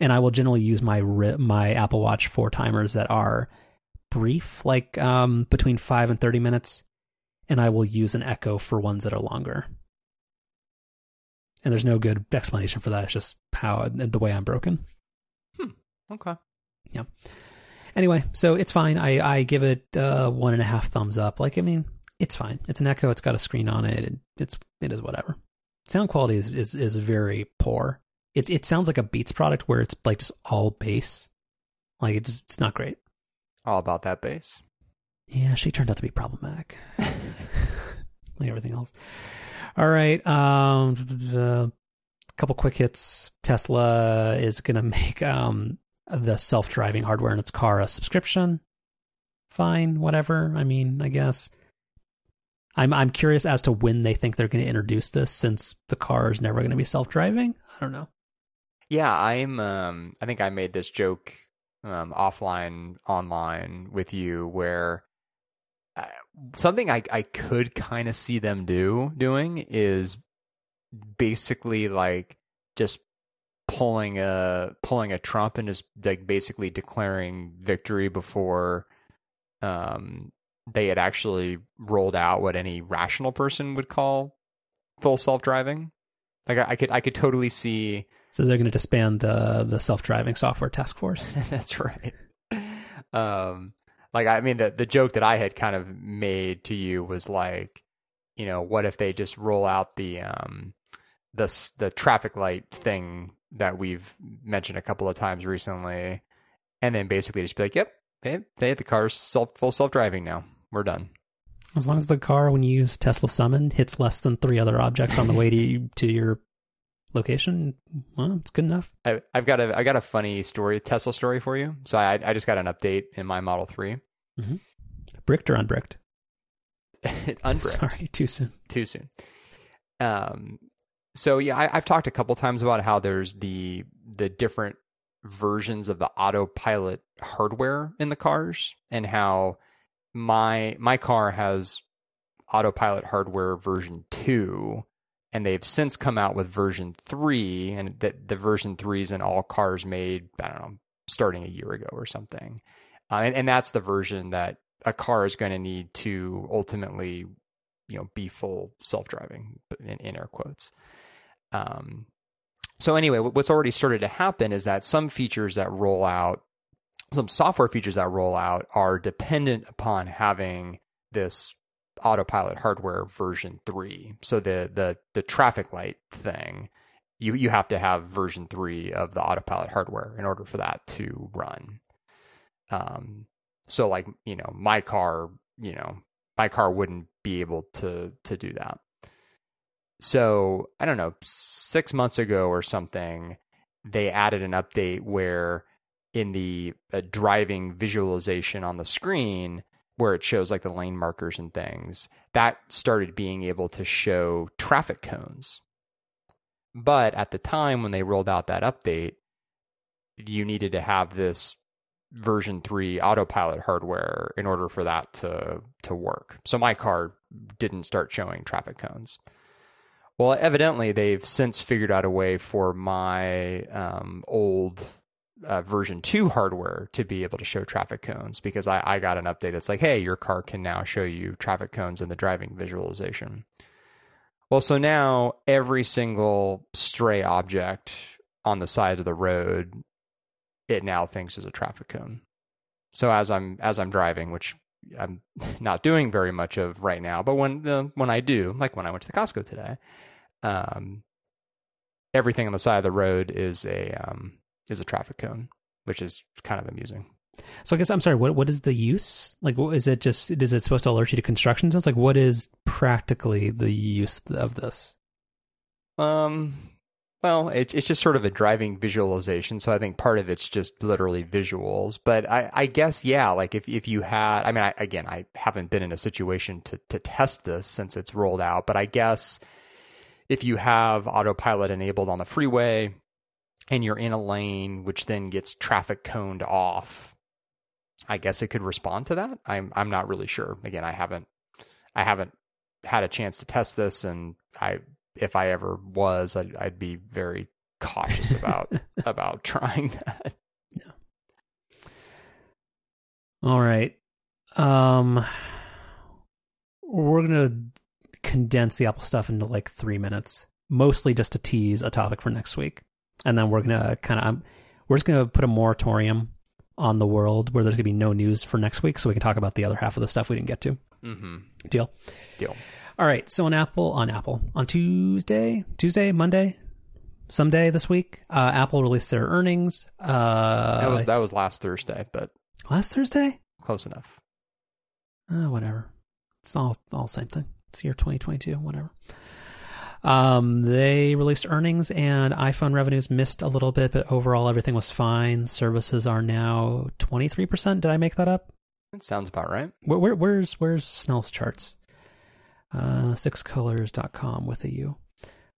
and I will generally use my my Apple Watch for timers that are brief, like um, between five and thirty minutes and I will use an echo for ones that are longer. And there's no good explanation for that. It's just how the way I'm broken. Hmm. Okay. Yeah. Anyway, so it's fine. I I give it uh, one and a half thumbs up. Like I mean, it's fine. It's an Echo. It's got a screen on it. It's it is whatever. Sound quality is is, is very poor. It it sounds like a Beats product where it's like just all bass. Like it's it's not great. All about that bass. Yeah, she turned out to be problematic. like everything else. All right. Um, a couple quick hits. Tesla is going to make um, the self driving hardware in its car a subscription. Fine, whatever. I mean, I guess. I'm I'm curious as to when they think they're going to introduce this, since the car is never going to be self driving. I don't know. Yeah, I'm. Um, I think I made this joke um, offline, online with you, where something I I could kind of see them do doing is basically like just pulling a pulling a Trump and just like basically declaring victory before um they had actually rolled out what any rational person would call full self driving. Like I, I, could I could totally see. So they're going to disband the the self driving software task force. That's right. Um, like I mean the the joke that I had kind of made to you was like, you know, what if they just roll out the um the the traffic light thing that we've mentioned a couple of times recently, and then basically just be like, yep, they they the car's self full self driving now. We're done. As long as the car, when you use Tesla Summon, hits less than three other objects on the way to to your location, well, it's good enough. I, have got a I got a funny story, Tesla story for you. So I I just got an update in my Model 3 Mm-hmm. Bricked or unbricked? unbricked. Sorry, too soon. Too soon. Um. So yeah, I, I've talked a couple times about how there's the the different versions of the autopilot hardware in the cars, and how my my car has autopilot hardware version two, and they've since come out with version three, and that the version three is in all cars made I don't know starting a year ago or something. Uh, and, and that's the version that a car is going to need to ultimately, you know, be full self-driving in, in air quotes. Um, so anyway, what's already started to happen is that some features that roll out, some software features that roll out are dependent upon having this autopilot hardware version 3. So the the the traffic light thing, you you have to have version 3 of the autopilot hardware in order for that to run. Um, so like, you know, my car, you know, my car wouldn't be able to to do that. So I don't know, six months ago or something, they added an update where in the uh, driving visualization on the screen where it shows like the lane markers and things that started being able to show traffic cones but at the time when they rolled out that update you needed to have this version 3 autopilot hardware in order for that to to work. So my car didn't start showing traffic cones. Well, evidently they've since figured out a way for my um, old uh, version 2 hardware to be able to show traffic cones because I, I got an update that's like, hey, your car can now show you traffic cones in the driving visualization. Well, so now every single stray object on the side of the road, it now thinks is a traffic cone. So as I'm as I'm driving, which I'm not doing very much of right now, but when uh, when I do, like when I went to the Costco today, um, everything on the side of the road is a um, is a traffic cone, which is kind of amusing. So I guess I'm sorry. What what is the use? Like, what, is it just is it supposed to alert you to construction zones? Like, what is practically the use of this? Um, well, it, it's just sort of a driving visualization. So I think part of it's just literally visuals. But I, I guess yeah, like if if you had, I mean, I, again, I haven't been in a situation to to test this since it's rolled out, but I guess if you have autopilot enabled on the freeway and you're in a lane which then gets traffic coned off I guess it could respond to that. I'm I'm not really sure. Again, I haven't I haven't had a chance to test this, and I if I ever was, I'd, I'd be very cautious about about trying that. Yeah. All right. Um, we're gonna condense the Apple stuff into like three minutes, mostly just to tease a topic for next week, and then we're gonna kind of we're just gonna put a moratorium on the world where there's to be no news for next week, so we can talk about the other half of the stuff we didn't get to. Mm-hmm. Deal. Deal. All right. So on Apple, on Apple, on Tuesday, Tuesday, Monday, someday this week, uh, Apple released their earnings. Uh, that was that was last Thursday, but last Thursday. Close enough. Uh, whatever. It's all all same thing. It's year 2022. Whatever. Um, they released earnings and iPhone revenues missed a little bit, but overall everything was fine. Services are now 23%. Did I make that up? That sounds about right. Where, where, where's where's Snell's charts? Uh, sixcolors.com with a U.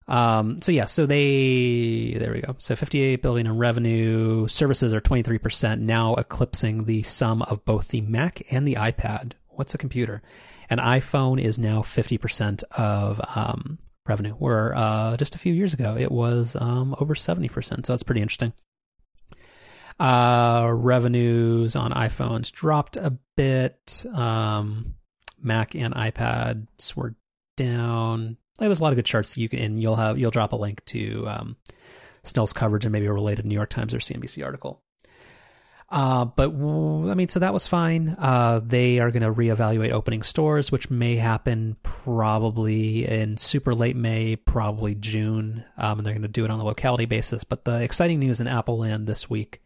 Um, so yeah, so they there we go. So 58 billion in revenue. Services are 23% now eclipsing the sum of both the Mac and the iPad. What's a computer? An iPhone is now 50% of um, revenue, where uh, just a few years ago it was um, over 70%. So that's pretty interesting. Uh, revenues on iPhones dropped a bit. Um, Mac and iPads were down. Like, there's a lot of good charts you can, and you'll have you'll drop a link to um, Snell's coverage and maybe a related New York Times or CNBC article. Uh, but I mean, so that was fine. Uh, they are going to reevaluate opening stores, which may happen probably in super late May, probably June. Um, and they're going to do it on a locality basis. But the exciting news in Apple Land this week,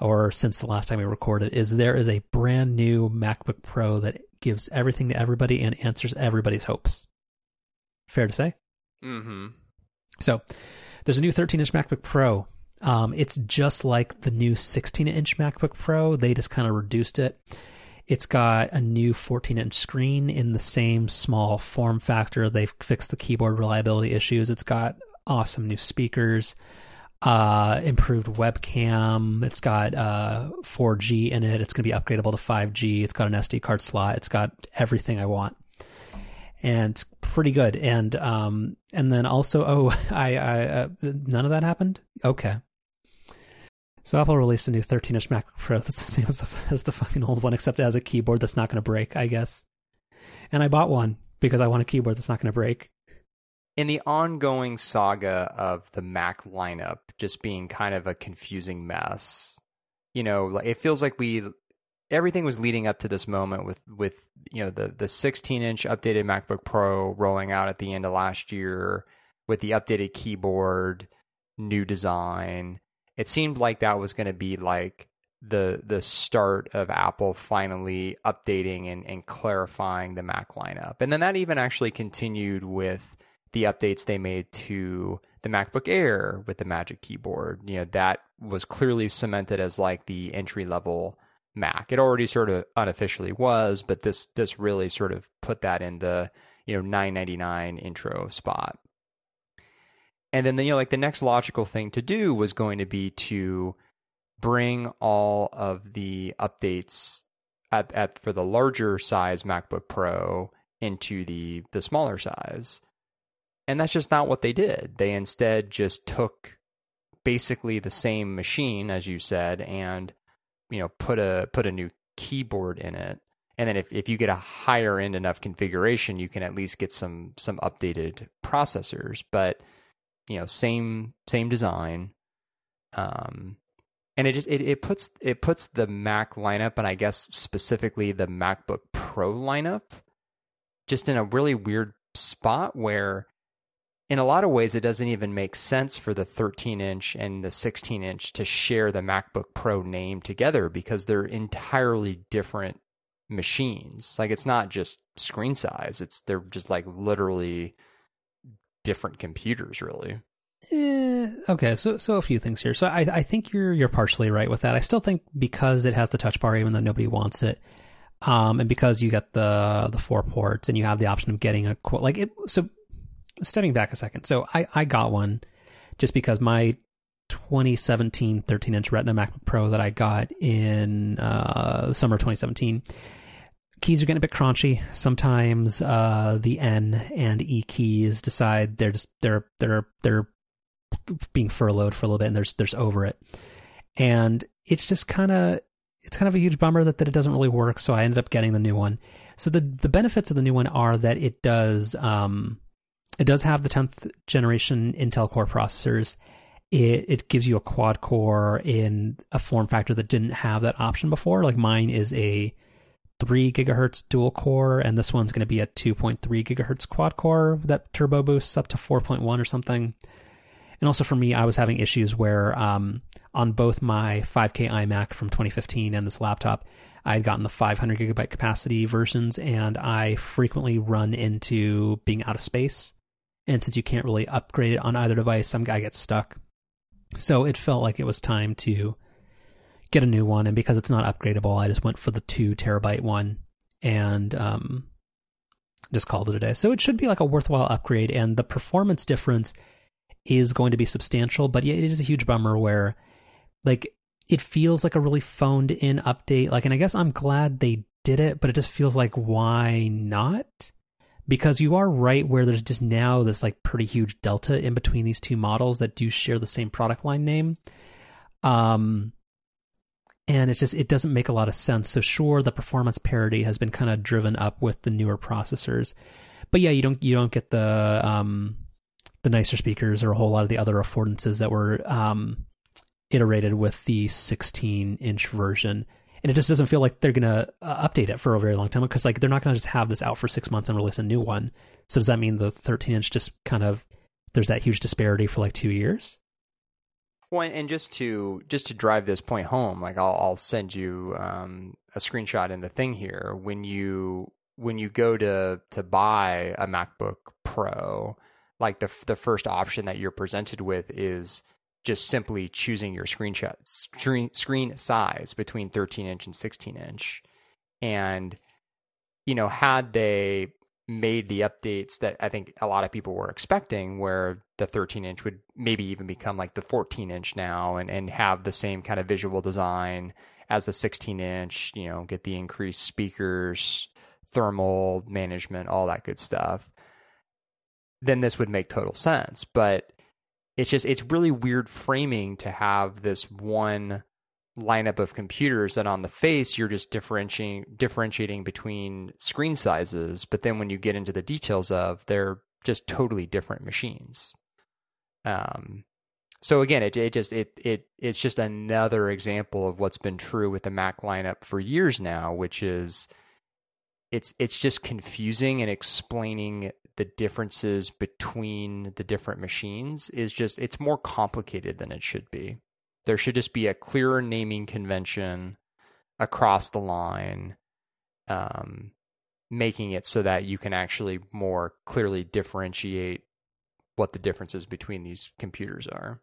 or since the last time we recorded, is there is a brand new MacBook Pro that gives everything to everybody and answers everybody's hopes. Fair to say? Mm-hmm. So there's a new 13 inch MacBook Pro um, it's just like the new 16 inch MacBook Pro. They just kind of reduced it. It's got a new 14 inch screen in the same small form factor. They've fixed the keyboard reliability issues. It's got awesome new speakers, uh, improved webcam. It's got uh, 4G in it. It's going to be upgradable to 5G. It's got an SD card slot. It's got everything I want and it's pretty good. And um, and then also, oh, I, I uh, none of that happened. Okay, so Apple released a new 13-inch MacBook Pro that's the same as the, as the fucking old one, except it has a keyboard that's not going to break, I guess. And I bought one because I want a keyboard that's not going to break. In the ongoing saga of the Mac lineup just being kind of a confusing mess, you know, like it feels like we everything was leading up to this moment with with you know the the 16 inch updated MacBook Pro rolling out at the end of last year with the updated keyboard, new design, it seemed like that was going to be like the the start of Apple finally updating and, and clarifying the Mac lineup. And then that even actually continued with the updates they made to the MacBook Air with the Magic Keyboard. You know, that was clearly cemented as like the entry level Mac. It already sort of unofficially was, but this this really sort of put that in the, you know, 999 intro spot. And then, you know, like the next logical thing to do was going to be to bring all of the updates at, at for the larger size MacBook Pro into the the smaller size. And that's just not what they did. They instead just took basically the same machine as you said and you know put a put a new keyboard in it and then if, if you get a higher end enough configuration you can at least get some some updated processors but you know same same design um and it just it, it puts it puts the mac lineup and i guess specifically the macbook pro lineup just in a really weird spot where in a lot of ways it doesn't even make sense for the 13 inch and the 16 inch to share the macbook pro name together because they're entirely different machines. Like it's not just screen size; it's they're just like literally different computers, really. Eh, okay, so so a few things here. So I I think you're you're partially right with that. I still think because it has the touch bar, even though nobody wants it, um, and because you get the the four ports and you have the option of getting a quote like it. So stepping back a second, so I I got one just because my 2017 13 inch Retina MacBook Pro that I got in uh, summer 2017 keys are getting a bit crunchy. Sometimes uh, the N and E keys decide they're just they're they're they're being furloughed for a little bit, and there's there's over it, and it's just kind of it's kind of a huge bummer that, that it doesn't really work. So I ended up getting the new one. So the the benefits of the new one are that it does um it does have the tenth generation Intel Core processors. It it gives you a quad core in a form factor that didn't have that option before. Like mine is a gigahertz dual core, and this one's going to be a 2.3 gigahertz quad core that turbo boosts up to 4.1 or something. And also for me, I was having issues where um, on both my 5K iMac from 2015 and this laptop, I had gotten the 500 gigabyte capacity versions, and I frequently run into being out of space. And since you can't really upgrade it on either device, some guy gets stuck. So it felt like it was time to get a new one. And because it's not upgradable, I just went for the two terabyte one and um, just called it a day. So it should be like a worthwhile upgrade, and the performance difference is going to be substantial. But yeah, it is a huge bummer where like it feels like a really phoned in update. Like, and I guess I'm glad they did it, but it just feels like why not? Because you are right where there's just now this like pretty huge delta in between these two models that do share the same product line name. Um, and it's just it doesn't make a lot of sense. So sure, the performance parity has been kind of driven up with the newer processors, but yeah, you don't you don't get the um, the nicer speakers or a whole lot of the other affordances that were um, iterated with the 16 inch version. And it just doesn't feel like they're gonna uh, update it for a very long time because like they're not gonna just have this out for six months and release a new one. So does that mean the 13 inch just kind of there's that huge disparity for like two years? Well, and just to just to drive this point home, like I'll, I'll send you um, a screenshot in the thing here. When you when you go to to buy a MacBook Pro, like the the first option that you're presented with is just simply choosing your screenshot screen screen size between 13 inch and 16 inch, and you know had they made the updates that I think a lot of people were expecting, where the 13 inch would maybe even become like the 14 inch now and, and have the same kind of visual design as the 16 inch, you know, get the increased speakers, thermal management, all that good stuff, then this would make total sense. But it's just, it's really weird framing to have this one lineup of computers that on the face you're just differentiating differentiating between screen sizes. But then when you get into the details of they're just totally different machines. Um so again it it just it it it's just another example of what's been true with the Mac lineup for years now which is it's it's just confusing and explaining the differences between the different machines is just it's more complicated than it should be there should just be a clearer naming convention across the line, um, making it so that you can actually more clearly differentiate what the differences between these computers are.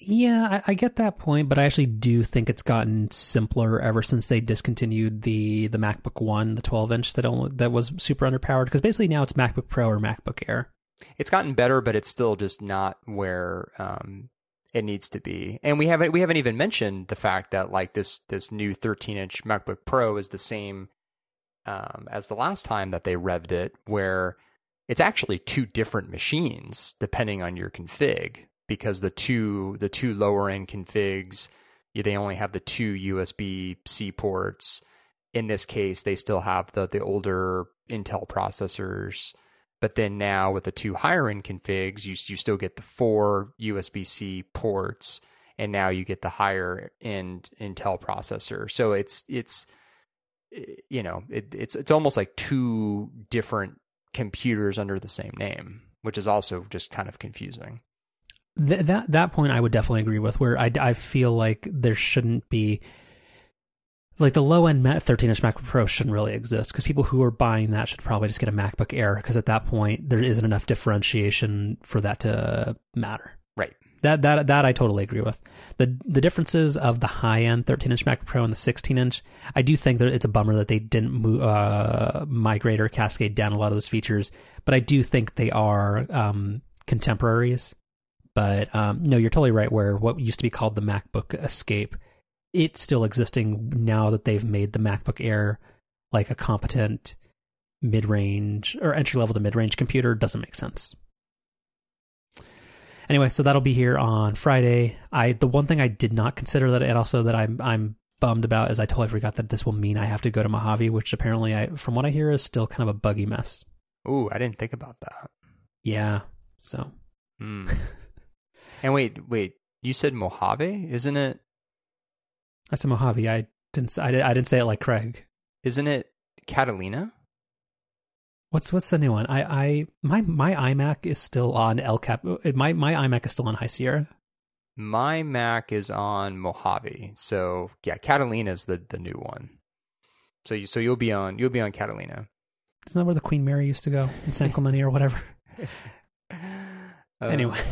Yeah, I, I, get that point, but I actually do think it's gotten simpler ever since they discontinued the the MacBook One, the 12 inch that only, that was super underpowered. Because basically now it's MacBook Pro or MacBook Air. It's gotten better, but it's still just not where um, it needs to be. And we haven't we haven't even mentioned the fact that like this this new 13 inch MacBook Pro is the same um, as the last time that they revved it, where it's actually two different machines depending on your config because the two the two lower end configs they only have the two USB C ports. In this case, they still have the the older Intel processors, but then now with the two higher end configs, you you still get the four USB C ports, and now you get the higher end Intel processor. So it's it's you know it, it's it's almost like two different computers under the same name, which is also just kind of confusing. Th- that that point I would definitely agree with. Where I, I feel like there shouldn't be like the low end 13 inch MacBook Pro shouldn't really exist because people who are buying that should probably just get a MacBook Air because at that point there isn't enough differentiation for that to matter. Right. That that that I totally agree with. the The differences of the high end 13 inch MacBook Pro and the 16 inch, I do think that it's a bummer that they didn't move, uh, migrate or cascade down a lot of those features. But I do think they are um, contemporaries but um, no, you're totally right. Where what used to be called the MacBook Escape, it's still existing now that they've made the MacBook Air like a competent mid-range or entry level to mid-range computer. Doesn't make sense. Anyway, so that'll be here on Friday. I the one thing I did not consider that, and also that I'm I'm bummed about is I totally forgot that this will mean I have to go to Mojave, which apparently I, from what I hear, is still kind of a buggy mess. Ooh, I didn't think about that. Yeah, so. Mm. And wait, wait, you said Mojave, isn't it? I said Mojave. I didn't. I, I didn't say it like Craig. Isn't it Catalina? What's what's the new one? I I my my iMac is still on El Cap. My my iMac is still on High Sierra. My Mac is on Mojave. So yeah, Catalina is the the new one. So you so you'll be on you'll be on Catalina. Isn't that where the Queen Mary used to go in San Clemente or whatever? uh, anyway.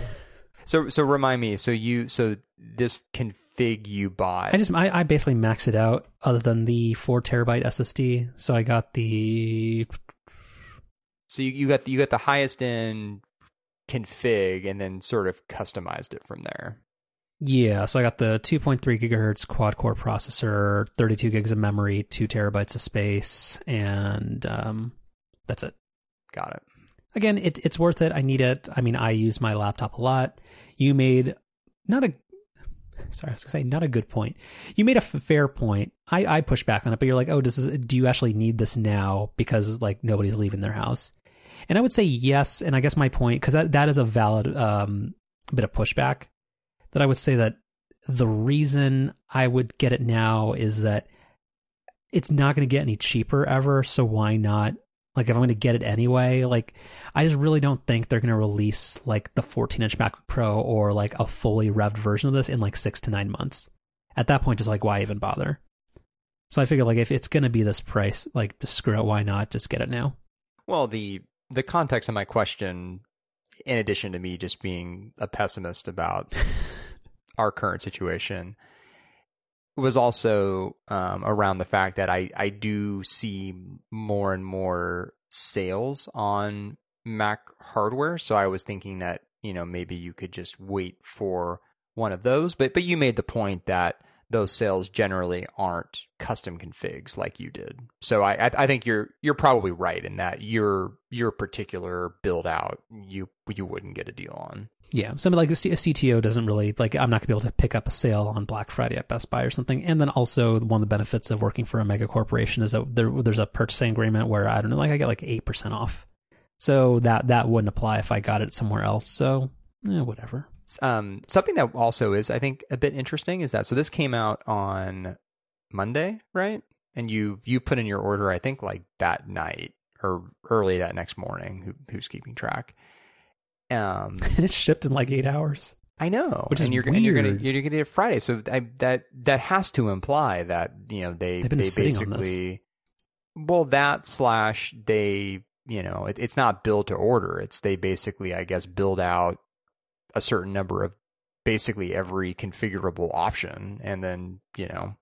So so remind me. So you so this config you bought. I just I, I basically maxed it out. Other than the four terabyte SSD, so I got the. So you, you got the, you got the highest end config, and then sort of customized it from there. Yeah, so I got the 2.3 gigahertz quad core processor, 32 gigs of memory, two terabytes of space, and um, that's it. Got it again, it, it's worth it. I need it. I mean, I use my laptop a lot. You made not a sorry, I was gonna say not a good point. You made a fair point. I I push back on it, but you're like, oh, does this, do you actually need this now because like nobody's leaving their house? And I would say yes. And I guess my point because that that is a valid um, bit of pushback. That I would say that the reason I would get it now is that it's not going to get any cheaper ever. So why not like if I'm going to get it anyway, like I just really don't think they're going to release like the 14 inch MacBook Pro or like a fully revved version of this in like six to nine months. At that point, it's like why even bother? So I figure like if it's going to be this price, like just screw it, why not just get it now? Well, the the context of my question, in addition to me just being a pessimist about our current situation, was also um, around the fact that I, I do see more and more sales on Mac hardware. So I was thinking that, you know, maybe you could just wait for one of those. But but you made the point that those sales generally aren't custom configs like you did. So I I think you're you're probably right in that your your particular build out you you wouldn't get a deal on. Yeah, something like a, CTO doesn't really like. I'm not gonna be able to pick up a sale on Black Friday at Best Buy or something. And then also one of the benefits of working for a mega corporation is that there, there's a purchasing agreement where I don't know, like I get like eight percent off. So that that wouldn't apply if I got it somewhere else. So eh, whatever. Um, something that also is I think a bit interesting is that so this came out on Monday, right? And you you put in your order I think like that night or early that next morning. Who, who's keeping track? Um, and it's shipped in like eight hours. I know, which is and you're, weird. And you're gonna you're gonna get it Friday, so I, that that has to imply that you know they they basically well that slash they you know it, it's not build to order. It's they basically I guess build out a certain number of basically every configurable option, and then you know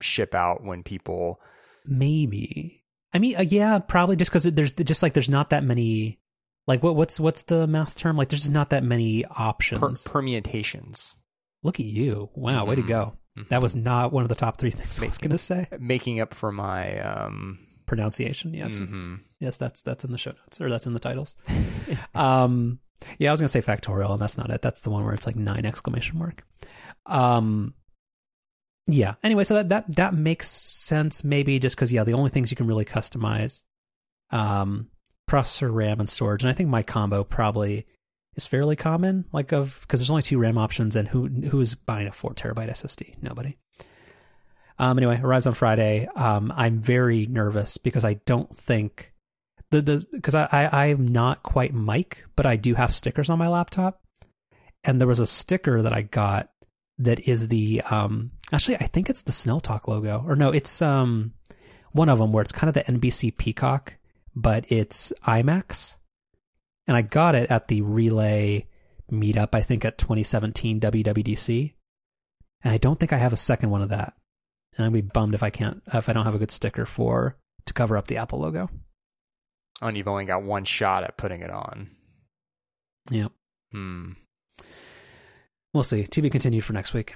ship out when people maybe. I mean, uh, yeah, probably just because there's just like there's not that many like what what's what's the math term? Like there's just not that many options. Per- permutations. Look at you! Wow, mm-hmm. way to go. Mm-hmm. That was not one of the top three things I was going to say. Making up for my um pronunciation. Yes, Mhm. yes, that's that's in the show notes or that's in the titles. um, yeah, I was gonna say factorial, and that's not it. That's the one where it's like nine exclamation mark. Um, yeah. Anyway, so that that that makes sense. Maybe just because yeah, the only things you can really customize, um, processor, RAM, and storage, and I think my combo probably is fairly common. Like of because there's only two RAM options, and who who's buying a four terabyte SSD? Nobody. Um, anyway, arrives on Friday. Um, I'm very nervous because I don't think the the because I, I I'm not quite Mike, but I do have stickers on my laptop, and there was a sticker that I got that is the um actually I think it's the Snell Talk logo. Or no, it's um one of them where it's kind of the NBC Peacock, but it's IMAX, and I got it at the Relay meetup I think at 2017 WWDC, and I don't think I have a second one of that. And I'd be bummed if I can't if I don't have a good sticker for to cover up the Apple logo. Oh, and you've only got one shot at putting it on. Yep. Hmm. we'll see. To be continued for next week.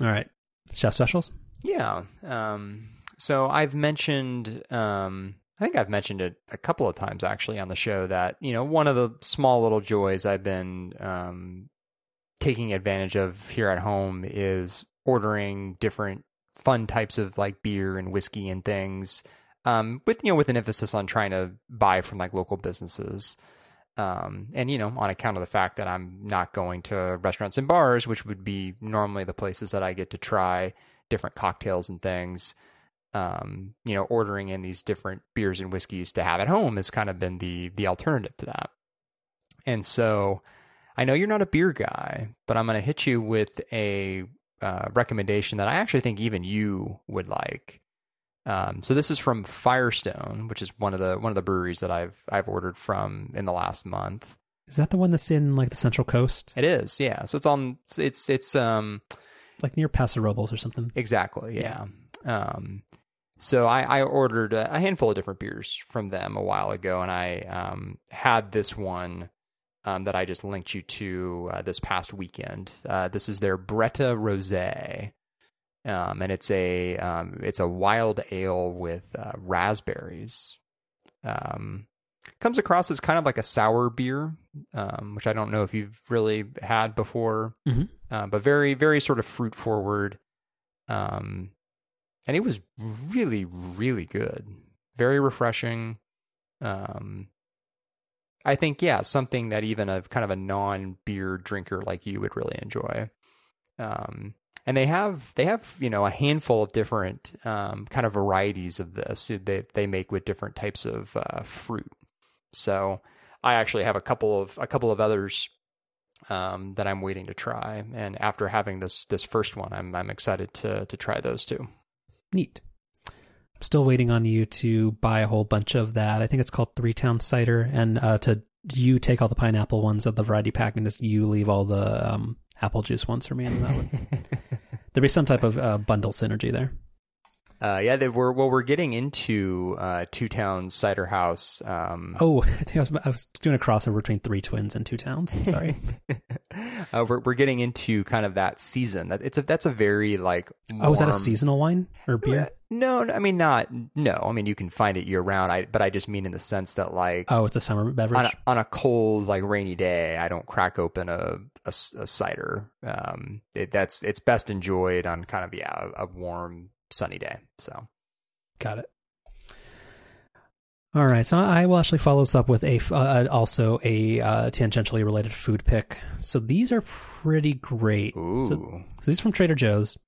All right, chef specials. Yeah. Um, so I've mentioned, um, I think I've mentioned it a couple of times actually on the show that, you know, one of the small little joys I've been um, taking advantage of here at home is ordering different fun types of like beer and whiskey and things. Um, with you know, with an emphasis on trying to buy from like local businesses. Um, and you know, on account of the fact that I'm not going to restaurants and bars, which would be normally the places that I get to try different cocktails and things. Um, you know, ordering in these different beers and whiskeys to have at home has kind of been the the alternative to that. And so, I know you're not a beer guy, but I'm going to hit you with a uh, recommendation that I actually think even you would like. Um, so this is from Firestone, which is one of the one of the breweries that I've I've ordered from in the last month. Is that the one that's in like the Central Coast, It is, yeah. So it's on it's it's um like near Paso Robles or something? Exactly. Yeah. Um, so I, I ordered a, a handful of different beers from them a while ago, and I um, had this one um, that I just linked you to uh, this past weekend. Uh, this is their Bretta Rosé, um, and it's a um, it's a wild ale with uh, raspberries. Um, comes across as kind of like a sour beer, um, which I don't know if you've really had before, Mhm. uh, but very very sort of fruit forward. Um, and it was really really good, very refreshing. Um, I think yeah, something that even a kind of a non beer drinker like you would really enjoy. Um, and they have they have you know a handful of different um, kind of varieties of this they they make with different types of uh, fruit. So I actually have a couple of a couple of others um, that I'm waiting to try. And after having this this first one, I'm I'm excited to to try those too. Neat. I'm Still waiting on you to buy a whole bunch of that. I think it's called Three Town Cider, and uh, to you take all the pineapple ones of the variety pack, and just you leave all the um, apple juice once for me. And that would there'd be some type of uh, bundle synergy there. Uh, yeah, they were. Well, we're getting into uh, Two Towns Cider House. Um, Oh, I think I was, I was doing a crossover between Three Twins and Two Towns. I'm sorry. uh, we're we're getting into kind of that season. That it's a that's a very like. oh, is that a seasonal wine or beer? No, no, I mean not. No, I mean you can find it year round. I but I just mean in the sense that like Oh, it's a summer beverage. on a, on a cold like rainy day, I don't crack open a a cider. Um, it, that's it's best enjoyed on kind of yeah a, a warm sunny day. So Got it. All right, so I will actually follow this up with a uh, also a uh, tangentially related food pick. So these are pretty great. So, so these are from Trader Joe's.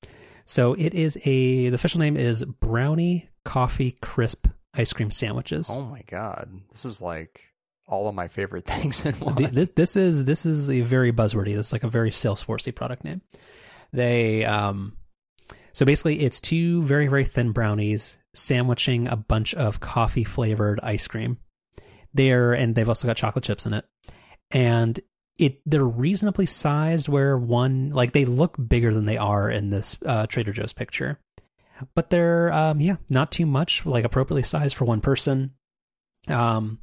So it is a the official name is brownie coffee crisp ice cream sandwiches. oh my god, this is like all of my favorite things in one. Th- th- this is this is a very buzzwordy. This is like a very Salesforcey product name. They um, so basically it's two very very thin brownies sandwiching a bunch of coffee flavored ice cream. They're and they've also got chocolate chips in it, and it they're reasonably sized. Where one like they look bigger than they are in this uh, Trader Joe's picture, but they're um yeah not too much like appropriately sized for one person. Um,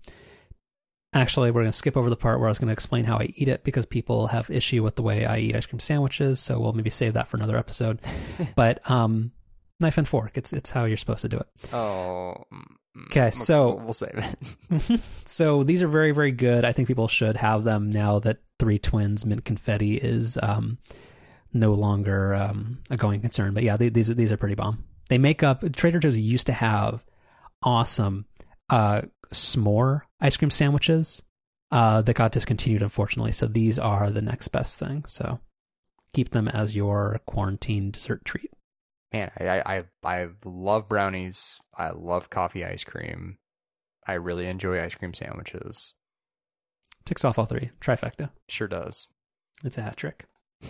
actually we're going to skip over the part where i was going to explain how i eat it because people have issue with the way i eat ice cream sandwiches so we'll maybe save that for another episode but um knife and fork. It's it's how you're supposed to do it. Oh. mm, Okay, so- we'll save it. so these are very very good. I think people should have them now that Three Twins Mint Confetti is um, no longer um, a going concern. But yeah, they, these are- these are pretty bomb. They make up Trader Joe's used to have awesome uh, s'more ice cream sandwiches uh, that got discontinued unfortunately. So these are the next best thing. So keep them as your quarantine dessert treat. Man, I, I I I love brownies. I love coffee ice cream. I really enjoy ice cream sandwiches. Ticks off all three. Trifecta. Sure does. It's a hat trick.